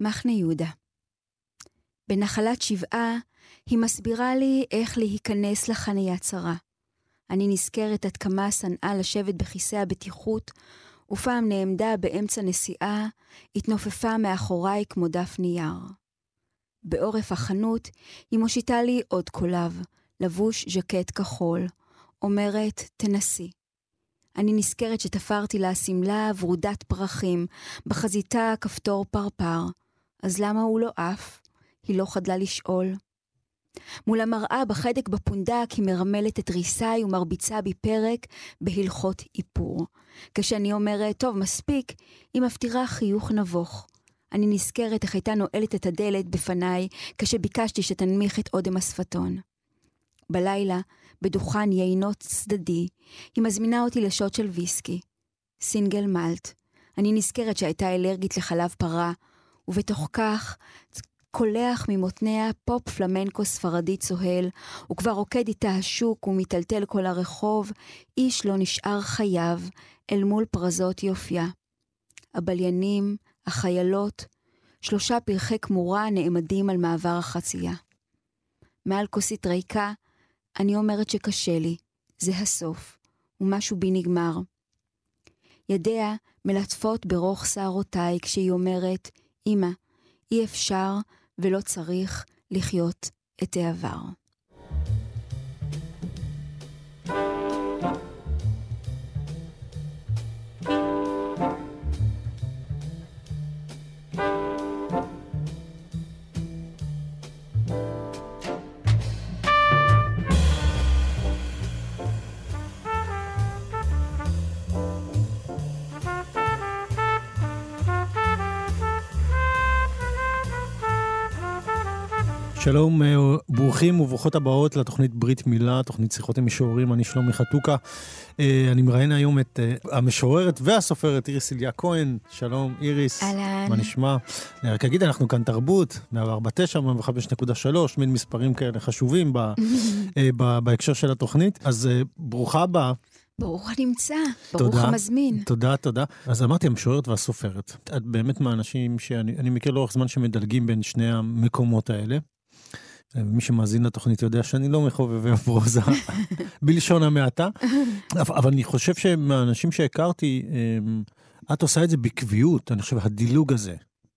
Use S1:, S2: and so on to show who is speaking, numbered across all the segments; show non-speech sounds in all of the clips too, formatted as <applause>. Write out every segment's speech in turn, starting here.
S1: מחנה יהודה. בנחלת שבעה היא מסבירה לי איך להיכנס לחניה צרה. אני נזכרת עד כמה שנאה לשבת בכיסא הבטיחות, ופעם נעמדה באמצע נסיעה, התנופפה מאחוריי כמו דף נייר. בעורף החנות היא מושיטה לי עוד קולב, לבוש ז'קט כחול, אומרת, תנסי. אני נזכרת שתפרתי לה שמלה ורודת פרחים, בחזיתה כפתור פרפר. אז למה הוא לא עף? היא לא חדלה לשאול. מול המראה בחדק בפונדק היא מרמלת את ריסי ומרביצה בי פרק בהלכות איפור. כשאני אומרת, טוב, מספיק, היא מפתירה חיוך נבוך. אני נזכרת איך הייתה נועלת את הדלת בפניי כשביקשתי שתנמיך את אודם השפתון. בלילה, בדוכן יינות צדדי, היא מזמינה אותי לשוט של ויסקי. סינגל מלט. אני נזכרת שהייתה אלרגית לחלב פרה, ובתוך כך קולח ממותניה פופ פלמנקו ספרדי צוהל, וכבר רוקד איתה השוק ומיטלטל כל הרחוב, איש לא נשאר חייו אל מול פרזות יופייה. הבליינים, החיילות, שלושה פרחי כמורה נעמדים על מעבר החצייה. מעל כוסית ריקה, אני אומרת שקשה לי, זה הסוף, ומשהו בי נגמר. ידיה מלטפות ברוך שערותיי כשהיא אומרת, אמא, אי אפשר ולא צריך לחיות את העבר.
S2: שלום, אה, ברוכים וברוכות הבאות לתוכנית ברית מילה, תוכנית שיחות עם משוררים, אני שלומי חתוקה. אה, אני מראיין היום את אה, המשוררת והסופרת איריס איליה כהן. שלום, איריס.
S1: אהלן.
S2: מה נשמע? אני רק אגיד, אנחנו כאן תרבות, 149, 105.3, מין מספרים כאלה חשובים <laughs> בהקשר של התוכנית. אז ברוכה הבאה.
S1: ברוך הנמצא, ברוך המזמין.
S2: תודה, תודה. אז אמרתי, המשוררת והסופרת. את באמת מהאנשים שאני מכיר לאורך זמן שמדלגים בין שני המקומות האלה. מי שמאזין לתוכנית יודע שאני לא מחובבי פרוזה, בלשון המעטה. אבל אני חושב שמהאנשים שהכרתי, אמ, את עושה את זה בקביעות, אני חושב, הדילוג הזה.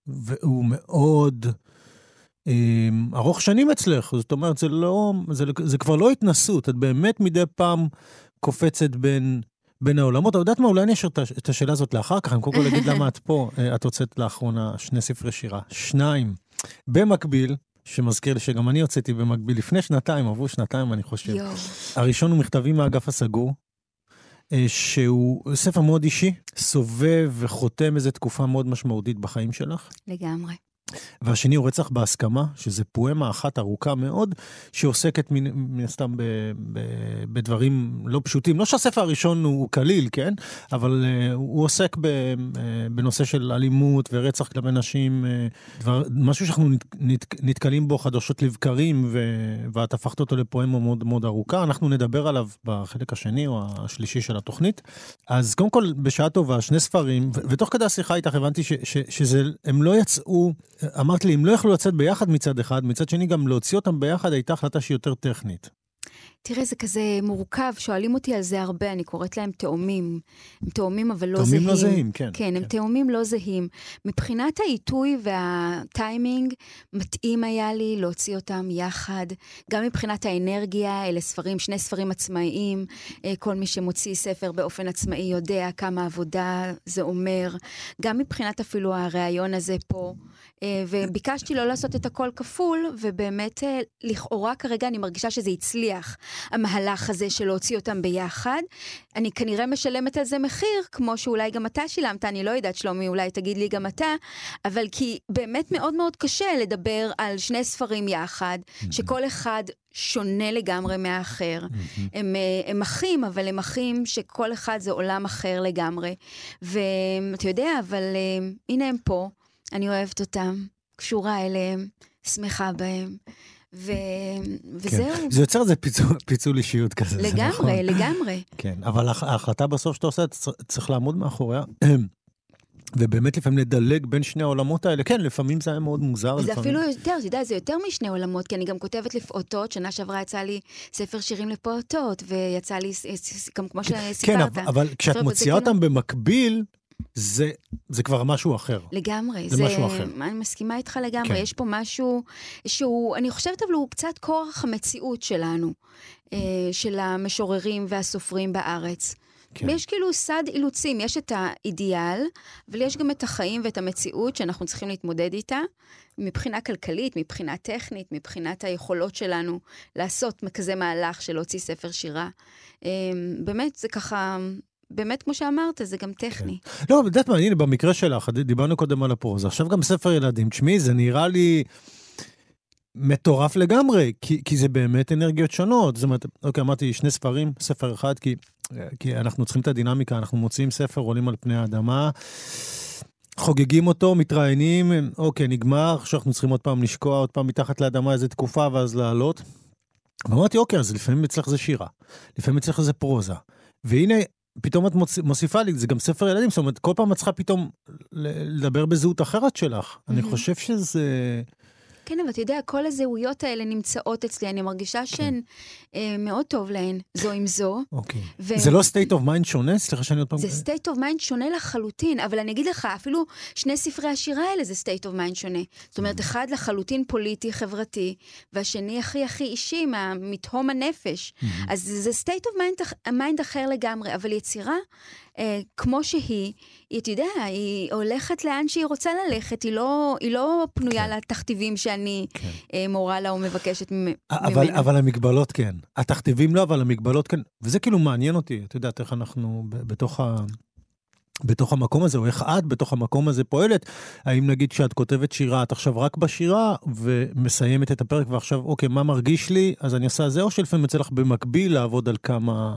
S2: והוא מאוד אמ, ארוך שנים אצלך, זאת אומרת, זה לא, זה, זה כבר לא התנסות, את באמת מדי פעם קופצת בין, בין העולמות. אבל יודעת מה, אולי אני אשאיר את השאלה הזאת לאחר כך, אני קודם כל אגיד למה את פה. אה, את הוצאת לאחרונה שני ספרי שירה, שניים. במקביל, שמזכיר לי שגם אני הוצאתי במקביל לפני שנתיים, עברו שנתיים אני חושב. יו. הראשון הוא מכתבים מהאגף הסגור, אה, שהוא ספר מאוד אישי, סובב וחותם איזו תקופה מאוד משמעותית בחיים שלך.
S1: לגמרי.
S2: והשני הוא רצח בהסכמה, שזה פואמה אחת ארוכה מאוד, שעוסקת מן הסתם בדברים לא פשוטים. לא שהספר הראשון הוא קליל, כן? אבל uh, הוא עוסק ב, uh, בנושא של אלימות ורצח כלפי נשים, uh, דבר, משהו שאנחנו נת, נת, נתקלים בו חדשות לבקרים, ו, ואת הפכת אותו לפואמה מאוד מאוד ארוכה. אנחנו נדבר עליו בחלק השני או השלישי של התוכנית. אז קודם כל, בשעה טובה, שני ספרים, ו, ותוך כדי השיחה איתך הבנתי שהם לא יצאו... אמרת לי, הם לא יכלו לצאת ביחד מצד אחד, מצד שני גם להוציא אותם ביחד הייתה החלטה שהיא יותר טכנית.
S1: תראה, זה כזה מורכב, שואלים אותי על זה הרבה, אני קוראת להם תאומים. הם תאומים אבל לא
S2: תאומים
S1: זהים.
S2: תאומים לא זהים, כן.
S1: כן, הם כן. תאומים לא זהים. מבחינת העיתוי והטיימינג, מתאים היה לי להוציא אותם יחד. גם מבחינת האנרגיה, אלה ספרים, שני ספרים עצמאיים. אה, כל מי שמוציא ספר באופן עצמאי יודע כמה עבודה זה אומר. גם מבחינת אפילו הריאיון הזה פה. אה, וביקשתי לא לעשות את הכל כפול, ובאמת, אה, לכאורה כרגע אני מרגישה שזה הצליח. המהלך הזה של להוציא אותם ביחד. אני כנראה משלמת על זה מחיר, כמו שאולי גם אתה שילמת, אני לא יודעת, שלומי, אולי תגיד לי גם אתה, אבל כי באמת מאוד מאוד קשה לדבר על שני ספרים יחד, mm-hmm. שכל אחד שונה לגמרי מהאחר. Mm-hmm. הם, אה, הם אחים, אבל הם אחים שכל אחד זה עולם אחר לגמרי. ואתה יודע, אבל uh, הנה הם פה, אני אוהבת אותם, קשורה אליהם, שמחה בהם. ו... וזהו. כן.
S2: זה יוצר איזה פיצול, פיצול אישיות כזה,
S1: לגמרי, זה נכון. לגמרי.
S2: כן, אבל ההחלטה בסוף שאתה עושה, צריך לעמוד מאחוריה. <clears throat> ובאמת לפעמים לדלג בין שני העולמות האלה, כן, לפעמים זה היה מאוד מוזר.
S1: זה
S2: לפעמים...
S1: אפילו יותר, אתה יודע, זה יותר משני עולמות, כי אני גם כותבת לפעוטות, שנה שעברה יצא לי ספר שירים לפעוטות, ויצא לי, גם כמו
S2: כן,
S1: שסיפרת.
S2: כן, אבל כשאת מוציאה
S1: כאילו-
S2: אותם במקביל, זה, זה כבר משהו אחר.
S1: לגמרי.
S2: זה
S1: זה
S2: משהו אחר.
S1: אני מסכימה איתך לגמרי.
S2: כן.
S1: יש פה משהו שהוא, אני חושבת, אבל הוא קצת כורח המציאות שלנו, אה, של המשוררים והסופרים בארץ.
S2: כן.
S1: יש כאילו סד אילוצים, יש את האידיאל, אבל יש גם את החיים ואת המציאות שאנחנו צריכים להתמודד איתה, מבחינה כלכלית, מבחינה טכנית, מבחינת היכולות שלנו לעשות כזה מהלך של להוציא ספר שירה. אה, באמת, זה ככה, באמת, כמו שאמרת, זה גם טכני.
S2: לא, את יודעת מה, הנה, במקרה שלך, דיברנו קודם על הפרוזה, עכשיו גם ספר ילדים. תשמעי, זה נראה לי מטורף לגמרי, כי, כי זה באמת אנרגיות שונות. זאת אומרת, אוקיי, אמרתי שני ספרים, ספר אחד, כי, כי אנחנו צריכים את הדינמיקה, אנחנו מוציאים ספר, עולים על פני האדמה. חוגגים אותו, מתראיינים, אוקיי, נגמר, עכשיו אנחנו צריכים עוד פעם לשקוע עוד פעם מתחת לאדמה איזה תקופה ואז לעלות. ואמרתי, אוקיי, אז לפעמים אצלך זה שירה, לפעמים אצלך זה פרוזה. והנה, פתאום את. מוסיפה לי, זה גם ספר ילדים, זאת אומרת, כל פעם את צריכה פתאום לדבר בזהות אחרת שלך. Mm-hmm. אני חושב שזה...
S1: כן, אבל אתה יודע, כל הזהויות האלה נמצאות אצלי, אני מרגישה שהן אה, מאוד טוב להן, זו עם זו.
S2: אוקיי. זה לא state of mind שונה? סליחה שאני עוד פעם...
S1: זה state of mind שונה לחלוטין, אבל אני אגיד לך, אפילו שני ספרי השירה האלה זה state of mind שונה. זאת אומרת, אחד לחלוטין פוליטי, חברתי, והשני הכי הכי אישי, מתהום הנפש. אז זה state of mind, אחר לגמרי, אבל יצירה... אה, כמו שהיא, היא, אתה יודע, היא הולכת לאן שהיא רוצה ללכת, היא לא, היא לא פנויה כן. לתכתיבים שאני כן. אה, מורה לה או מבקשת
S2: אבל, ממנה. אבל המגבלות כן. התכתיבים לא, אבל המגבלות כן. וזה כאילו מעניין אותי, את יודעת איך אנחנו בתוך ה... בתוך המקום הזה, או איך את בתוך המקום הזה פועלת. האם נגיד כשאת כותבת שירה, את עכשיו רק בשירה ומסיימת את הפרק ועכשיו, אוקיי, מה מרגיש לי? אז אני עושה זה, או שלפעמים יוצא לך במקביל לעבוד על כמה...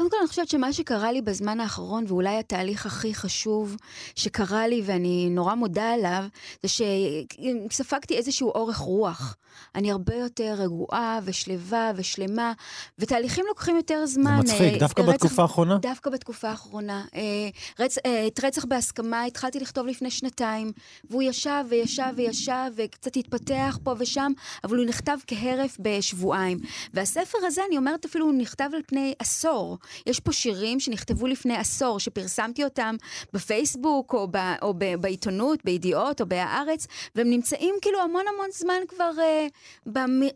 S1: קודם כל, אני חושבת שמה שקרה לי בזמן האחרון, ואולי התהליך הכי חשוב שקרה לי, ואני נורא מודה עליו, זה שספגתי איזשהו אורך רוח. אני הרבה יותר רגועה ושלווה ושלמה, ותהליכים לוקחים יותר זמן.
S2: זה מצחיק, דווקא רצח, בתקופה האחרונה?
S1: דווקא בתקופה האחרונה. רצ, את רצח בהסכמה התחלתי לכתוב לפני שנתיים, והוא ישב וישב וישב, וקצת התפתח פה ושם, אבל הוא נכתב כהרף בשבועיים. והספר הזה, אני אומרת אפילו, הוא נכתב על פני עשור. יש פה שירים שנכתבו לפני עשור, שפרסמתי אותם בפייסבוק, או, ב, או ב, בעיתונות, בידיעות, או בהארץ, והם נמצאים כאילו המון המון זמן כבר אה,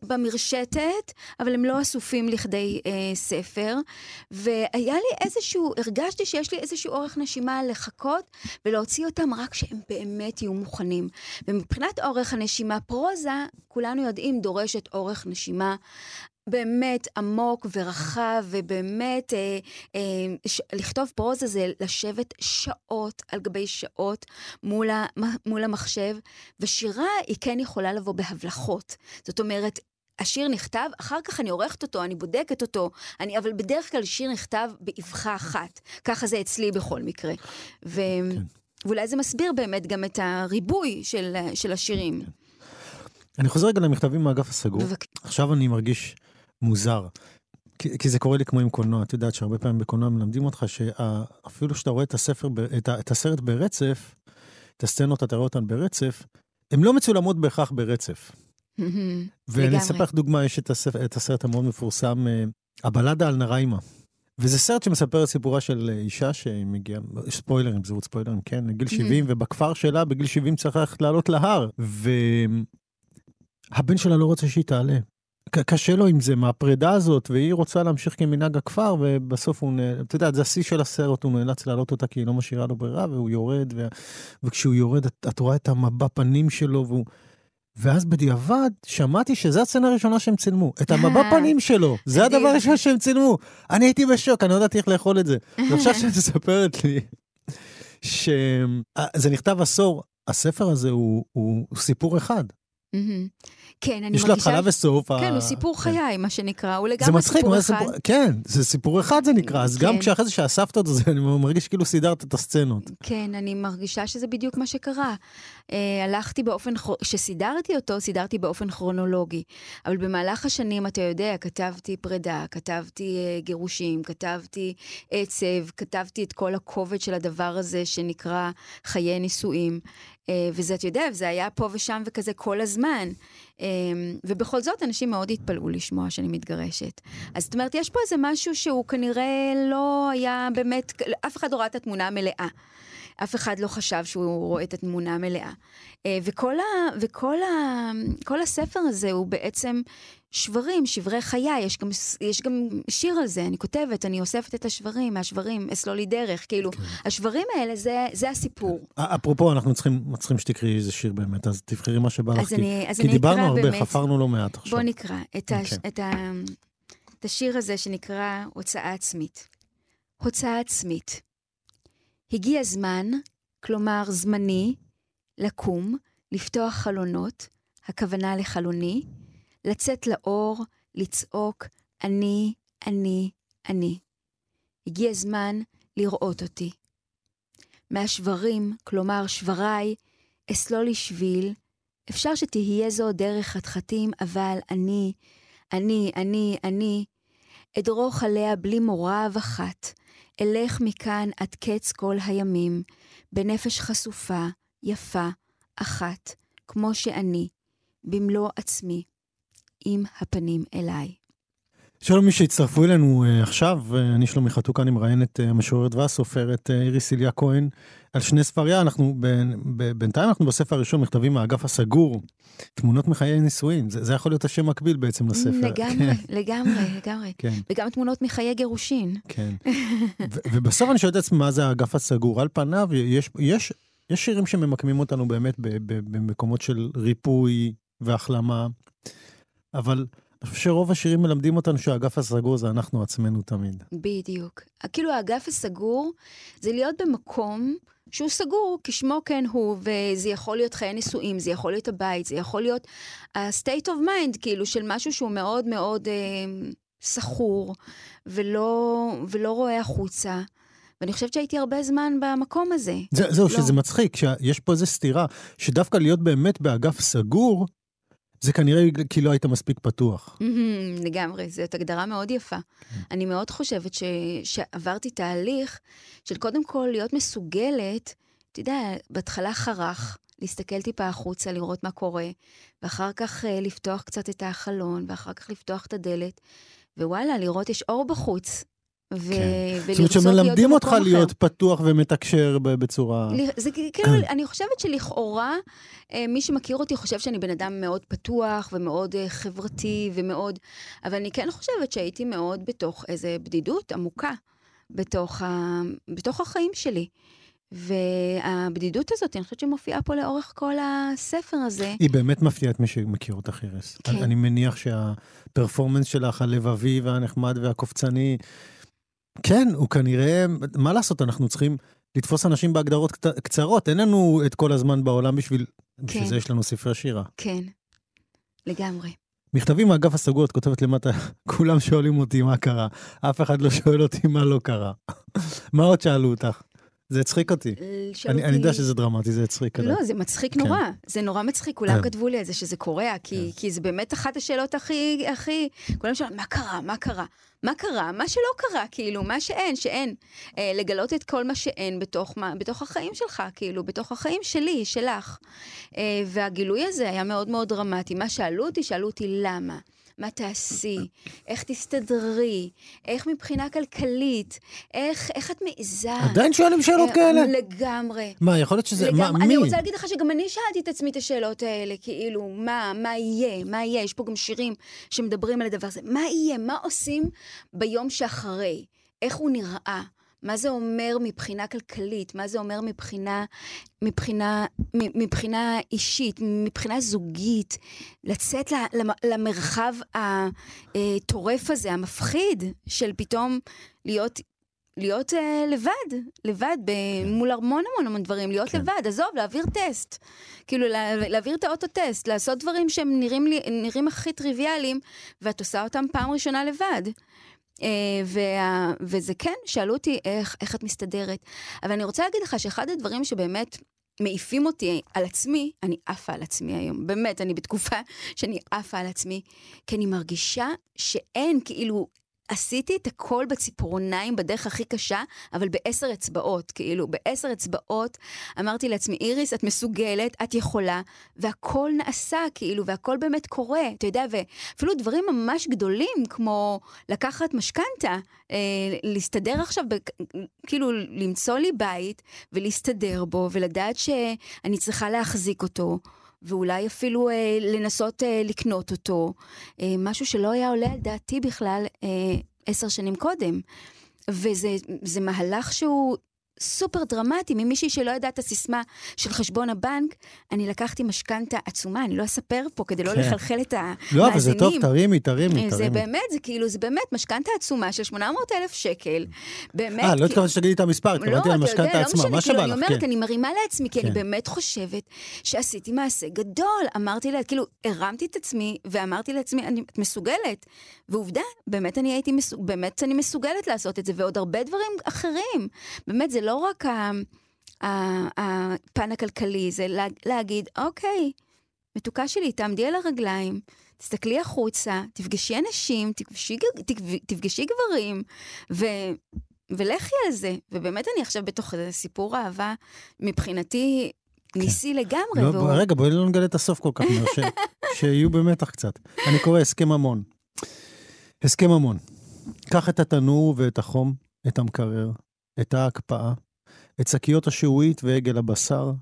S1: במרשתת, אבל הם לא אסופים לכדי אה, ספר. והיה לי איזשהו, הרגשתי שיש לי איזשהו אורך נשימה לחכות ולהוציא אותם רק כשהם באמת יהיו מוכנים. ומבחינת אורך הנשימה, פרוזה, כולנו יודעים, דורשת אורך נשימה. באמת עמוק ורחב, ובאמת אה, אה, ש- לכתוב פרוזה זה לשבת שעות על גבי שעות מול, ה- מול המחשב, ושירה היא כן יכולה לבוא בהבלחות. זאת אומרת, השיר נכתב, אחר כך אני עורכת אותו, אני בודקת אותו, אני, אבל בדרך כלל שיר נכתב באבחה אחת. ככה זה אצלי בכל מקרה. ו... כן. ואולי זה מסביר באמת גם את הריבוי של, של השירים. כן.
S2: אני חוזר רגע למכתבים מהאגף הסגור. בבק... עכשיו אני מרגיש מוזר. כי, כי זה קורה לי כמו עם קולנוע, את יודעת שהרבה פעמים בקולנוע מלמדים אותך שאפילו שאתה רואה את, הספר, את, את הסרט ברצף, את הסצנות, אתה רואה אותן ברצף, הן לא מצולמות בהכרח ברצף. ואני אספר לך דוגמה, יש את, הספר, את הסרט המאוד מפורסם, אה, הבלדה על נריימה. וזה סרט שמספר את סיפורה של אישה שמגיעה, ספוילרים, זהות ספוילרים, כן, לגיל 70, ובכפר שלה בגיל 70 צריך ללכת לעלות להר. והבן שלה לא רוצה שהיא תעלה. קשה לו עם זה, מהפרידה הזאת, והיא רוצה להמשיך כמנהג הכפר, ובסוף הוא, אתה יודע, זה השיא של הסרט, הוא נאלץ להעלות אותה כי היא לא משאירה לו ברירה, והוא יורד, ו... וכשהוא יורד, את, את רואה את המבע פנים שלו, והוא... ואז בדיעבד שמעתי שזו הסצנה הראשונה שהם צילמו, את המבע פנים שלו, זה הדבר הראשון שהם צילמו. אני הייתי בשוק, אני לא ידעתי איך לאכול את זה. <laughs> ועכשיו שאת מספרת לי שזה נכתב עשור, הספר הזה הוא, הוא, הוא סיפור אחד.
S1: כן, אני
S2: יש לו התחלה וסוף.
S1: כן, הוא סיפור חיי, מה שנקרא, הוא לגמרי סיפור אחד.
S2: כן, זה סיפור אחד זה נקרא, אז גם כן. כשאחרי זה שאספת אותו, אני מרגיש כאילו סידרת את הסצנות.
S1: כן, אני מרגישה שזה בדיוק מה שקרה. אה, הלכתי באופן, כשסידרתי אותו, סידרתי באופן כרונולוגי. אבל במהלך השנים, אתה יודע, כתבתי פרידה, כתבתי אה, גירושים, כתבתי עצב, כתבתי את כל הכובד של הדבר הזה שנקרא חיי נישואים. אה, וזה, אתה יודע, זה היה פה ושם וכזה כל הזמן. אה, ובכל זאת, אנשים מאוד התפלאו לשמוע שאני מתגרשת. אז זאת אומרת, יש פה איזה משהו שהוא כנראה לא היה באמת, אף אחד לא ראה את התמונה המלאה. אף אחד לא חשב שהוא רואה את התמונה המלאה. אה, וכל, ה, וכל ה, כל הספר הזה הוא בעצם שברים, שברי חיי, יש גם, יש גם שיר על זה, אני כותבת, אני אוספת את השברים, מהשברים אסלול לי דרך, כאילו, כן. השברים האלה זה, זה הסיפור.
S2: כן. אפרופו, אנחנו צריכים, צריכים שתקראי איזה שיר באמת, אז תבחרי מה שבא לך,
S1: כי, אני,
S2: כי דיברנו הרבה, באמת, חפרנו לא מעט עכשיו.
S1: בוא נקרא את, הש, okay. את, ה, את השיר הזה שנקרא הוצאה עצמית. הוצאה עצמית. הגיע זמן, כלומר זמני, לקום, לפתוח חלונות, הכוונה לחלוני, לצאת לאור, לצעוק, אני, אני, אני. הגיע זמן לראות אותי. מהשברים, כלומר שבריי, אסלול לי שביל, אפשר שתהיה זו דרך חתחתים, אבל אני, אני, אני, אני, אדרוך עליה בלי מורא אחת, אלך מכאן עד קץ כל הימים, בנפש חשופה, יפה, אחת, כמו שאני, במלוא עצמי, עם הפנים אליי.
S2: שלום מי שהצטרפו אלינו uh, עכשיו, uh, אני שלומי חתוקה, אני מראיין את uh, המשוררת והסופרת איריס איליה כהן על שני ספריה, אנחנו ב, ב, בינתיים אנחנו בספר הראשון מכתבים מהאגף הסגור, תמונות מחיי נישואים, זה, זה יכול להיות השם מקביל בעצם לספר.
S1: לגמרי, כן. לגמרי, לגמרי. כן. וגם תמונות מחיי גירושין.
S2: כן. ו- ובסוף אני שואל את עצמי מה זה האגף הסגור, על פניו יש, יש, יש שירים שממקמים אותנו באמת במקומות של ריפוי והחלמה, אבל... אני חושב שרוב השירים מלמדים אותנו שהאגף הסגור זה אנחנו עצמנו תמיד.
S1: בדיוק. כאילו האגף הסגור זה להיות במקום שהוא סגור, כשמו כן הוא, וזה יכול להיות חיי נישואים, זה יכול להיות הבית, זה יכול להיות ה-state of mind, כאילו, של משהו שהוא מאוד מאוד אה, סחור, ולא, ולא רואה החוצה. ואני חושבת שהייתי הרבה זמן במקום הזה.
S2: זה, זהו, לא. שזה מצחיק, שיש פה איזו סתירה, שדווקא להיות באמת באגף סגור, זה כנראה כי לא היית מספיק פתוח.
S1: לגמרי, זאת הגדרה מאוד יפה. כן. אני מאוד חושבת ש... שעברתי תהליך של קודם כל להיות מסוגלת, אתה יודע, בהתחלה חרך, להסתכל טיפה החוצה, לראות מה קורה, ואחר כך uh, לפתוח קצת את החלון, ואחר כך לפתוח את הדלת, ווואלה, לראות יש אור בחוץ.
S2: כן. זאת אומרת שמלמדים אותך. להיות פתוח ומתקשר בצורה...
S1: זה כאילו, אני חושבת שלכאורה, אה, מי שמכיר אותי חושב שאני בן אדם מאוד פתוח ומאוד אה, חברתי ומאוד... אבל אני כן חושבת שהייתי מאוד בתוך איזו בדידות עמוקה בתוך, ה... בתוך החיים שלי. והבדידות הזאת, אני חושבת שמופיעה פה לאורך כל הספר הזה.
S2: היא באמת מפתיעה את מי שמכיר אותך, אירס. כן. אני מניח שהפרפורמנס שלך, הלבבי והנחמד והקופצני, כן, הוא כנראה, מה לעשות, אנחנו צריכים לתפוס אנשים בהגדרות קצרות, אין לנו את כל הזמן בעולם בשביל, כן. בשביל זה יש לנו ספרי שירה.
S1: כן, לגמרי.
S2: מכתבים מהאגף הסגור, את כותבת למטה, <laughs> כולם שואלים אותי מה קרה, אף אחד לא שואל אותי מה לא קרה. <laughs> מה עוד שאלו אותך? זה הצחיק אותי. אני, אותי... אני יודע שזה דרמטי, זה הצחיק.
S1: לא, זה מצחיק כן. נורא. זה נורא מצחיק. כולם כן. כתבו לי על זה שזה קורה, כי, כן. כי זה באמת אחת השאלות הכי, הכי... כולם שואלים, מה קרה? מה קרה? מה קרה? מה שלא קרה, כאילו, מה שאין, שאין. אה, לגלות את כל מה שאין בתוך, מה, בתוך החיים שלך, כאילו, בתוך החיים שלי, שלך. אה, והגילוי הזה היה מאוד מאוד דרמטי. מה שאלו אותי? שאלו אותי למה. מה תעשי, איך תסתדרי, איך מבחינה כלכלית, איך, איך את מעיזה.
S2: עדיין שואלים שאלות אה, כאלה?
S1: לגמרי.
S2: מה, יכול להיות שזה, לגמרי, מה,
S1: מי? אני רוצה להגיד לך שגם אני שאלתי את עצמי את השאלות האלה, כאילו, מה, מה יהיה, מה יהיה, יש פה גם שירים שמדברים על הדבר הזה, מה יהיה, מה עושים ביום שאחרי, איך הוא נראה. מה זה אומר מבחינה כלכלית, מה זה אומר מבחינה, מבחינה, מבחינה אישית, מבחינה זוגית, לצאת למרחב הטורף הזה, המפחיד, של פתאום להיות להיות uh, לבד, לבד, ב-
S2: כן.
S1: מול המון המון המון דברים, להיות
S2: כן.
S1: לבד, עזוב, להעביר טסט. כאילו, לה, להעביר את האוטו-טסט, לעשות דברים שהם נראים, לי, נראים הכי טריוויאליים, ואת עושה אותם פעם ראשונה לבד. Uh, וה, וזה כן, שאלו אותי איך, איך את מסתדרת. אבל אני רוצה להגיד לך שאחד הדברים שבאמת מעיפים אותי על עצמי, אני עפה על עצמי היום, באמת, אני בתקופה <laughs> שאני עפה על עצמי, כי אני מרגישה שאין, כאילו, עשיתי את הכל בציפורניים בדרך הכי קשה, אבל בעשר אצבעות, כאילו, בעשר אצבעות אמרתי לעצמי, איריס, את מסוגלת, את יכולה, והכל נעשה, כאילו, והכל באמת קורה, אתה יודע, ואפילו דברים ממש גדולים, כמו לקחת משכנתה, אה, להסתדר עכשיו, כאילו, למצוא לי בית ולהסתדר בו, ולדעת שאני צריכה להחזיק אותו. ואולי אפילו אה, לנסות אה, לקנות אותו, אה, משהו שלא היה עולה על דעתי בכלל אה, עשר שנים קודם. וזה מהלך שהוא סופר דרמטי, ממישהי שלא ידעה את הסיסמה של חשבון הבנק, אני לקחתי משכנתה עצומה, אני לא אספר פה כדי לא
S2: כן.
S1: לחלחל את המאזינים.
S2: לא, אבל זה טוב, תרימי, תרימי,
S1: זה
S2: תרימי.
S1: באמת, זה כאילו, זה באמת משכנתה עצומה של 800 אלף שקל. באמת.
S2: אה, לא התכוונתי שתגידי את המספר,
S1: לא,
S2: התכוונתי על
S1: אתה
S2: המשכנתה
S1: לא
S2: עצמה, מה
S1: כאילו,
S2: שבא
S1: אני
S2: לך,
S1: אומרת,
S2: כן.
S1: אני מרימה לעצמי, כי אני
S2: כן.
S1: באמת חושבת שעשיתי מעשה גדול. אמרתי לה, כאילו, הרמתי את עצמי ואמרתי לעצמי, אני, את מסוגלת. ועובדה, באמת אני הייתי, מסוג, באמת אני מסוגלת לעשות את זה, ועוד הרבה דברים אחרים. באמת, זה לא רק הפן הכלכלי, זה לה, להגיד, אוקיי, מתוקה שלי, תעמדי על הרגליים. תסתכלי החוצה, תפגשי אנשים, תפגשי, תפגשי גברים, ו, ולכי על זה. ובאמת אני עכשיו בתוך איזה סיפור אהבה, מבחינתי ניסי לגמרי.
S2: לא,
S1: והוא-
S2: רגע, בואי לא נגלה את הסוף כל כך מהר, ש- <laughs> שיהיו במתח קצת. אני קורא הסכם ממון. הסכם ממון. קח את התנור ואת החום, את המקרר, את ההקפאה, את שקיות השעועית ועגל הבשר.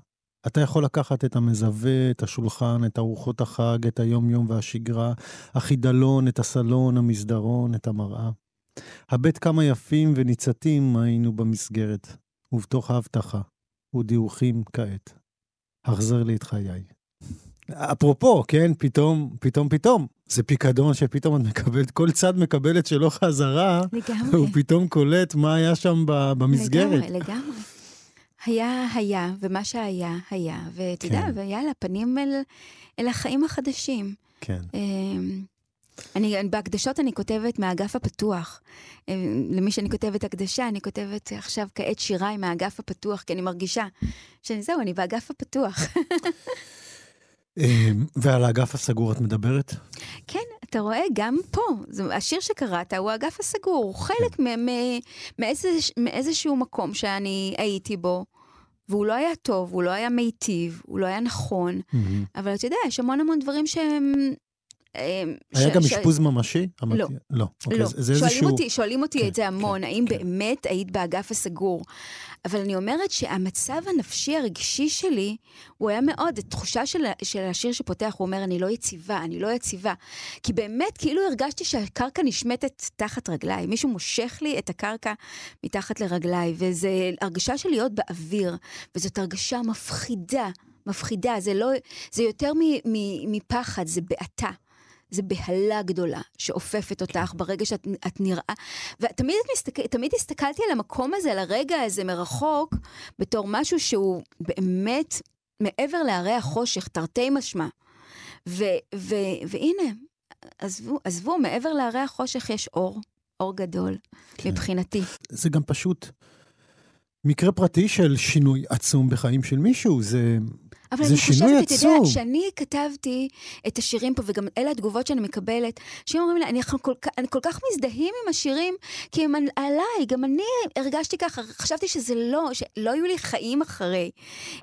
S2: אתה יכול לקחת את המזווה, את השולחן, את ארוחות החג, את היום-יום והשגרה, החידלון, את הסלון, המסדרון, את המראה. הבט כמה יפים וניצתים היינו במסגרת, ובתוך ההבטחה, ודיווחים כעת. החזר לי את חיי. אפרופו, כן, פתאום, פתאום, פתאום, זה פיקדון שפתאום את מקבלת, כל צד מקבלת שלא חזרה,
S1: לגמרי.
S2: הוא פתאום קולט מה היה שם במסגרת.
S1: לגמרי, לגמרי. היה, היה, ומה שהיה, היה. ואתה יודע,
S2: כן.
S1: ויאללה, פנים אל, אל החיים החדשים.
S2: כן.
S1: אמ, אני, בהקדשות אני כותבת מהאגף הפתוח. אמ, למי שאני כותבת הקדשה, אני כותבת עכשיו כעת שיריי מהאגף הפתוח, כי אני מרגישה שזהו, אני באגף הפתוח. <laughs>
S2: אמ, ועל האגף הסגור את מדברת?
S1: כן, אתה רואה, גם פה, השיר שקראת הוא האגף הסגור, הוא חלק מ- מאיזה, מאיזשהו מקום שאני הייתי בו, והוא לא היה טוב, הוא לא היה מיטיב, הוא לא היה נכון. אבל אתה יודע, יש המון המון דברים שהם... אמ,
S2: היה גם אשפוז ממשי?
S1: לא.
S2: לא. אוקיי,
S1: לא,
S2: זה
S1: שואלים. אותי, שואלים אותי
S2: כן,
S1: את זה המון,
S2: כן,
S1: האם
S2: כן.
S1: באמת היית באגף הסגור? אבל אני אומרת שהמצב הנפשי הרגשי שלי, הוא היה מאוד, התחושה של, של השיר שפותח, הוא אומר, אני לא יציבה, אני לא יציבה. כי באמת, כאילו הרגשתי שהקרקע נשמטת תחת רגליי, מישהו מושך לי את הקרקע מתחת לרגליי, וזו הרגשה של להיות באוויר, וזאת הרגשה מפחידה, מפחידה, זה לא, זה יותר מ- מ- מפחד, זה בעתה. זה בהלה גדולה שאופפת אותך ברגע שאת את נראה. ותמיד מסתכל, תמיד הסתכלתי על המקום הזה, על הרגע הזה מרחוק, בתור משהו שהוא באמת מעבר להרי החושך, תרתי משמע. ו, ו, והנה, עזבו, עזבו, מעבר להרי החושך יש אור, אור גדול,
S2: כן.
S1: מבחינתי.
S2: זה גם פשוט מקרה פרטי של שינוי עצום בחיים של מישהו. זה...
S1: אבל
S2: זה
S1: אני חושבת, אתה יודע. כשאני כתבתי את השירים פה, וגם אלה התגובות שאני מקבלת, אנשים אומרים לי, אני כל, אני כל כך מזדהים עם השירים, כי הם על- עליי, גם אני הרגשתי ככה, חשבתי שזה לא, שלא היו לי חיים אחרי.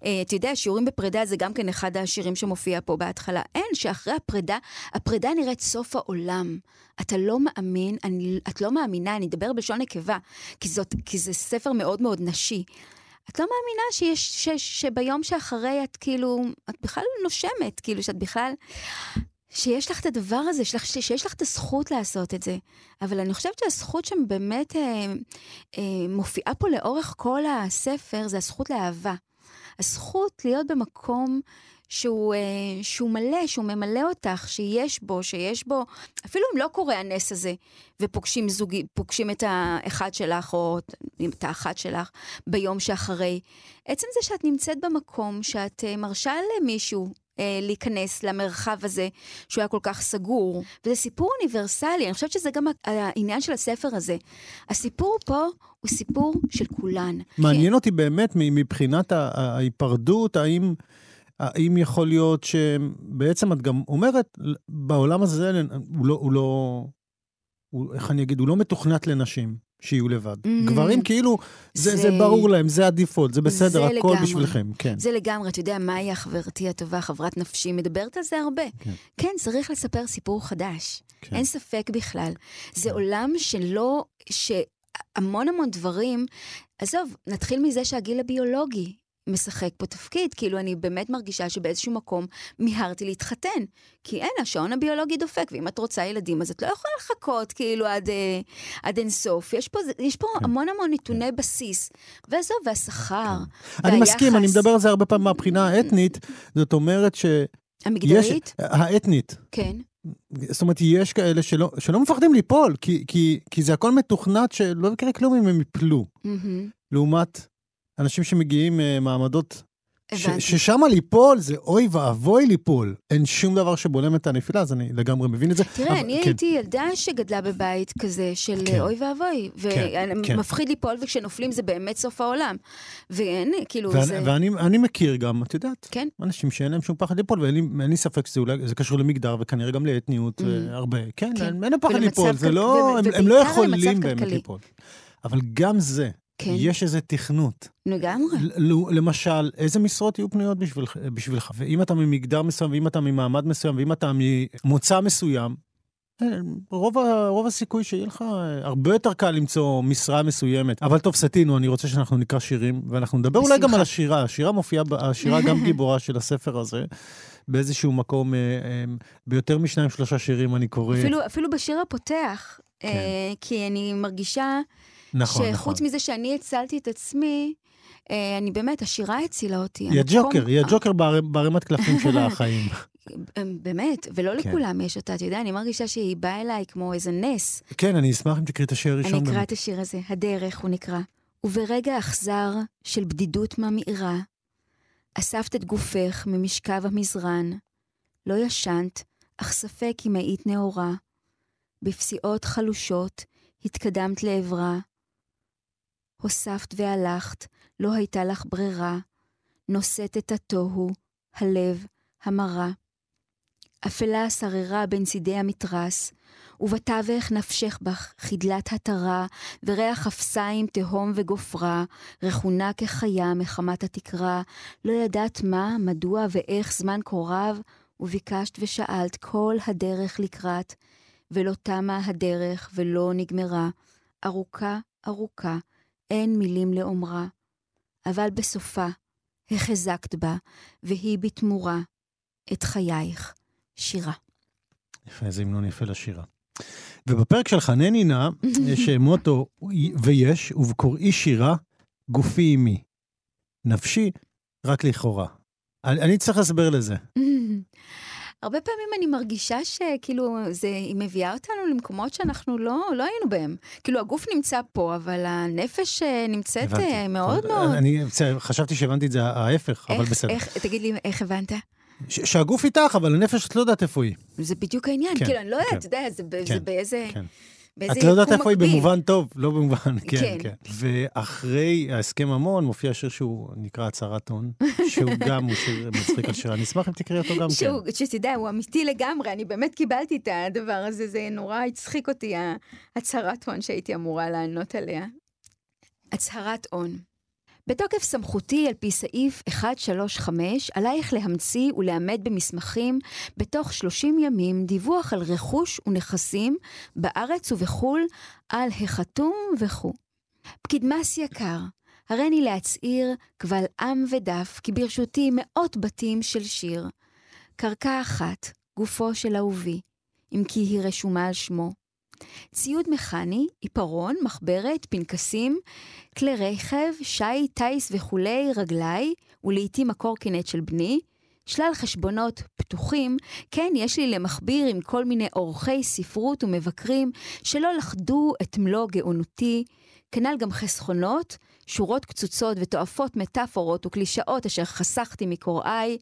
S1: אה, אתה יודע, שיעורים בפרידה זה גם כן אחד השירים שמופיע פה בהתחלה. אין, שאחרי הפרידה, הפרידה נראית סוף העולם. אתה לא מאמין, אני, את לא מאמינה, אני אדבר בלשון נקבה, כי, זאת, כי זה ספר מאוד מאוד נשי. את לא מאמינה שיש, ש, שביום שאחרי את כאילו, את בכלל נושמת, כאילו שאת בכלל, שיש לך את הדבר הזה, שיש לך, שיש לך את הזכות לעשות את זה. אבל אני חושבת שהזכות שם באמת אה, אה, מופיעה פה לאורך כל הספר, זה הזכות לאהבה. הזכות להיות במקום שהוא, אה, שהוא מלא, שהוא ממלא אותך, שיש בו, שיש בו, אפילו אם לא קורה הנס הזה, ופוגשים זוגי, פוגשים את האחד שלך, או את האחת שלך, ביום שאחרי. עצם זה שאת נמצאת במקום, שאת אה, מרשה למישהו אה, להיכנס למרחב הזה, שהוא היה כל כך סגור. וזה סיפור אוניברסלי, אני חושבת שזה גם העניין של הספר הזה. הסיפור פה הוא סיפור של כולן.
S2: מעניין כן. אותי באמת מבחינת ההיפרדות, האם... האם יכול להיות שבעצם את גם אומרת, בעולם הזה הוא לא, הוא לא, הוא, איך אני אגיד, הוא לא מתוכנת לנשים שיהיו לבד. Mm-hmm. גברים כאילו, זה, זה... זה ברור להם, זה הדיפולט, זה בסדר, זה הכל לגמרי. בשבילכם, כן.
S1: זה לגמרי, אתה יודע, מאיה, חברתי הטובה, חברת נפשי, מדברת על זה הרבה. כן, כן צריך לספר סיפור חדש. כן. אין ספק בכלל. זה כן. עולם שלא, שהמון המון דברים, עזוב, נתחיל מזה שהגיל הביולוגי משחק פה תפקיד. כאילו, אני באמת מרגישה שבאיזשהו מקום מיהרתי להתחתן. כי אין, השעון הביולוגי דופק, ואם את רוצה ילדים, אז את לא יכולה לחכות כאילו עד, אה, עד אינסוף. יש פה, יש פה כן. המון המון נתוני כן. בסיס. ועזוב, והשכר,
S2: כן. והיחס. אני מסכים, אני מדבר על זה הרבה פעמים מהבחינה האתנית. זאת אומרת ש...
S1: המגדרית?
S2: יש, האתנית.
S1: כן.
S2: זאת אומרת, יש כאלה שלא, שלא מפחדים ליפול, כי, כי, כי זה הכל מתוכנת שלא יקרה כלום אם הם יפלו. Mm-hmm. לעומת אנשים שמגיעים uh, מעמדות, ששם ליפול זה אוי ואבוי ליפול. אין שום דבר שבולם את הנפילה, אז אני לגמרי מבין את זה.
S1: תראה, אבל, אני כן. הייתי ילדה שגדלה בבית כזה של כן. אוי ואבוי, ומפחיד כן, כן. ליפול, וכשנופלים זה באמת סוף העולם. ואין, כאילו,
S2: ואני, זה... ואני מכיר גם, את יודעת, כן. אנשים שאין להם שום פחד ליפול, ואין לי, לי ספק שזה אולי, זה קשור למגדר, וכנראה גם לאתניות, mm-hmm. הרבה. כן, כן. אין להם פחד ליפול, זה לא, הם, הם לא יכולים באמת ליפול. אבל גם זה, כן. יש איזה תכנות.
S1: לגמרי.
S2: למשל, איזה משרות יהיו פנויות בשביל, בשבילך? ואם אתה ממגדר מסוים, ואם אתה ממעמד מסוים, ואם אתה ממוצא מסוים, אה, רוב, רוב הסיכוי שיהיה לך אה, הרבה יותר קל למצוא משרה מסוימת. אבל טוב, סטינו, אני רוצה שאנחנו נקרא שירים, ואנחנו נדבר בשמחה. אולי גם על השירה. השירה מופיעה, השירה גם <laughs> גיבורה של הספר הזה. באיזשהו מקום, אה, ביותר משניים, שלושה שירים אני קורא.
S1: אפילו, אפילו בשיר הפותח, כן. כי אני מרגישה נכון, שחוץ נכון. מזה שאני הצלתי את עצמי, אה, אני באמת, השירה הצילה אותי.
S2: היא הג'וקר, היא הג'וקר בערימת קלפים של <laughs> החיים.
S1: באמת, ולא כן. לכולם יש אותה, אתה יודע, אני מרגישה שהיא באה אליי כמו איזה נס.
S2: כן, אני אשמח אם תקריא את השיר הראשון.
S1: אני אקרא את השיר הזה, הדרך הוא נקרא. וברגע אכזר של בדידות ממאירה, אספת את גופך ממשכב המזרן. לא ישנת, אך ספק אם היית נאורה. בפסיעות חלושות התקדמת לעברה, הוספת והלכת, לא הייתה לך ברירה, נושאת את התוהו, הלב, המרה. אפלה שררה בין צידי המתרס, ובתווך נפשך בך חדלת התרה, וריח אפסיים תהום וגופרה, רכונה כחיה מחמת התקרה, לא ידעת מה, מדוע ואיך זמן כה רב, וביקשת ושאלת כל הדרך לקראת, ולא תמה הדרך ולא נגמרה, ארוכה ארוכה, אין מילים לאומרה, אבל בסופה החזקת בה, והיא בתמורה את חייך שירה.
S2: יפה, איזה המנון יפה לשירה. ובפרק של חנני נא, <laughs> יש מוטו, ויש, ובקוראי שירה, גופי עמי. נפשי, רק לכאורה. אני, אני צריך להסבר לזה. <laughs>
S1: הרבה פעמים אני מרגישה שכאילו, זה, היא מביאה אותנו למקומות שאנחנו לא, לא היינו בהם. כאילו, הגוף נמצא פה, אבל הנפש אה, נמצאת הבנתי. אה, מאוד מאוד...
S2: אני חשבתי שהבנתי את זה ההפך, איך, אבל בסדר.
S1: איך, תגיד לי, איך הבנת?
S2: שהגוף איתך, אבל הנפש את לא יודעת איפה היא.
S1: זה בדיוק העניין, כן, כאילו, אני לא יודעת, כן, אתה יודע, זה, כן, זה באיזה... כן.
S2: את לא יודעת איפה היא במובן טוב, לא במובן, <laughs> כן, כן. כן. ואחרי ההסכם המון מופיע שיר שהוא נקרא הצהרת הון, <laughs> שהוא גם הוא שיר מצחיק על שירה. אני אשמח אם תקראי אותו גם
S1: כן. שתדע, הוא אמיתי לגמרי, אני באמת קיבלתי את הדבר הזה, זה נורא הצחיק אותי, הצהרת הון שהייתי אמורה לענות עליה. הצהרת הון. בתוקף סמכותי על פי סעיף 135, עלייך להמציא ולאמת במסמכים בתוך 30 ימים דיווח על רכוש ונכסים בארץ ובחו"ל על החתום וכו'. פקיד מס יקר, הריני להצהיר קבל עם ודף כי ברשותי מאות בתים של שיר. קרקע אחת, גופו של אהובי, אם כי היא רשומה על שמו. ציוד מכני, עיפרון, מחברת, פנקסים, כלי רכב, שי, טיס וכולי, רגליי, ולעיתים הקורקינט של בני, שלל חשבונות פתוחים, כן, יש לי למכביר עם כל מיני עורכי ספרות ומבקרים שלא לכדו את מלוא גאונותי, כנ"ל גם חסכונות, שורות קצוצות ותועפות מטאפורות וקלישאות אשר חסכתי מקוראי,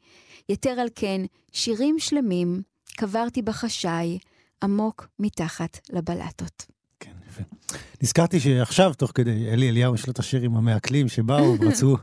S1: יתר על כן, שירים שלמים קברתי בחשאי, עמוק מתחת לבלטות.
S2: כן, יפה. נזכרתי שעכשיו, תוך כדי, אלי אליהו יש לו את השיר עם המעכלים שבאו, <laughs> רצו,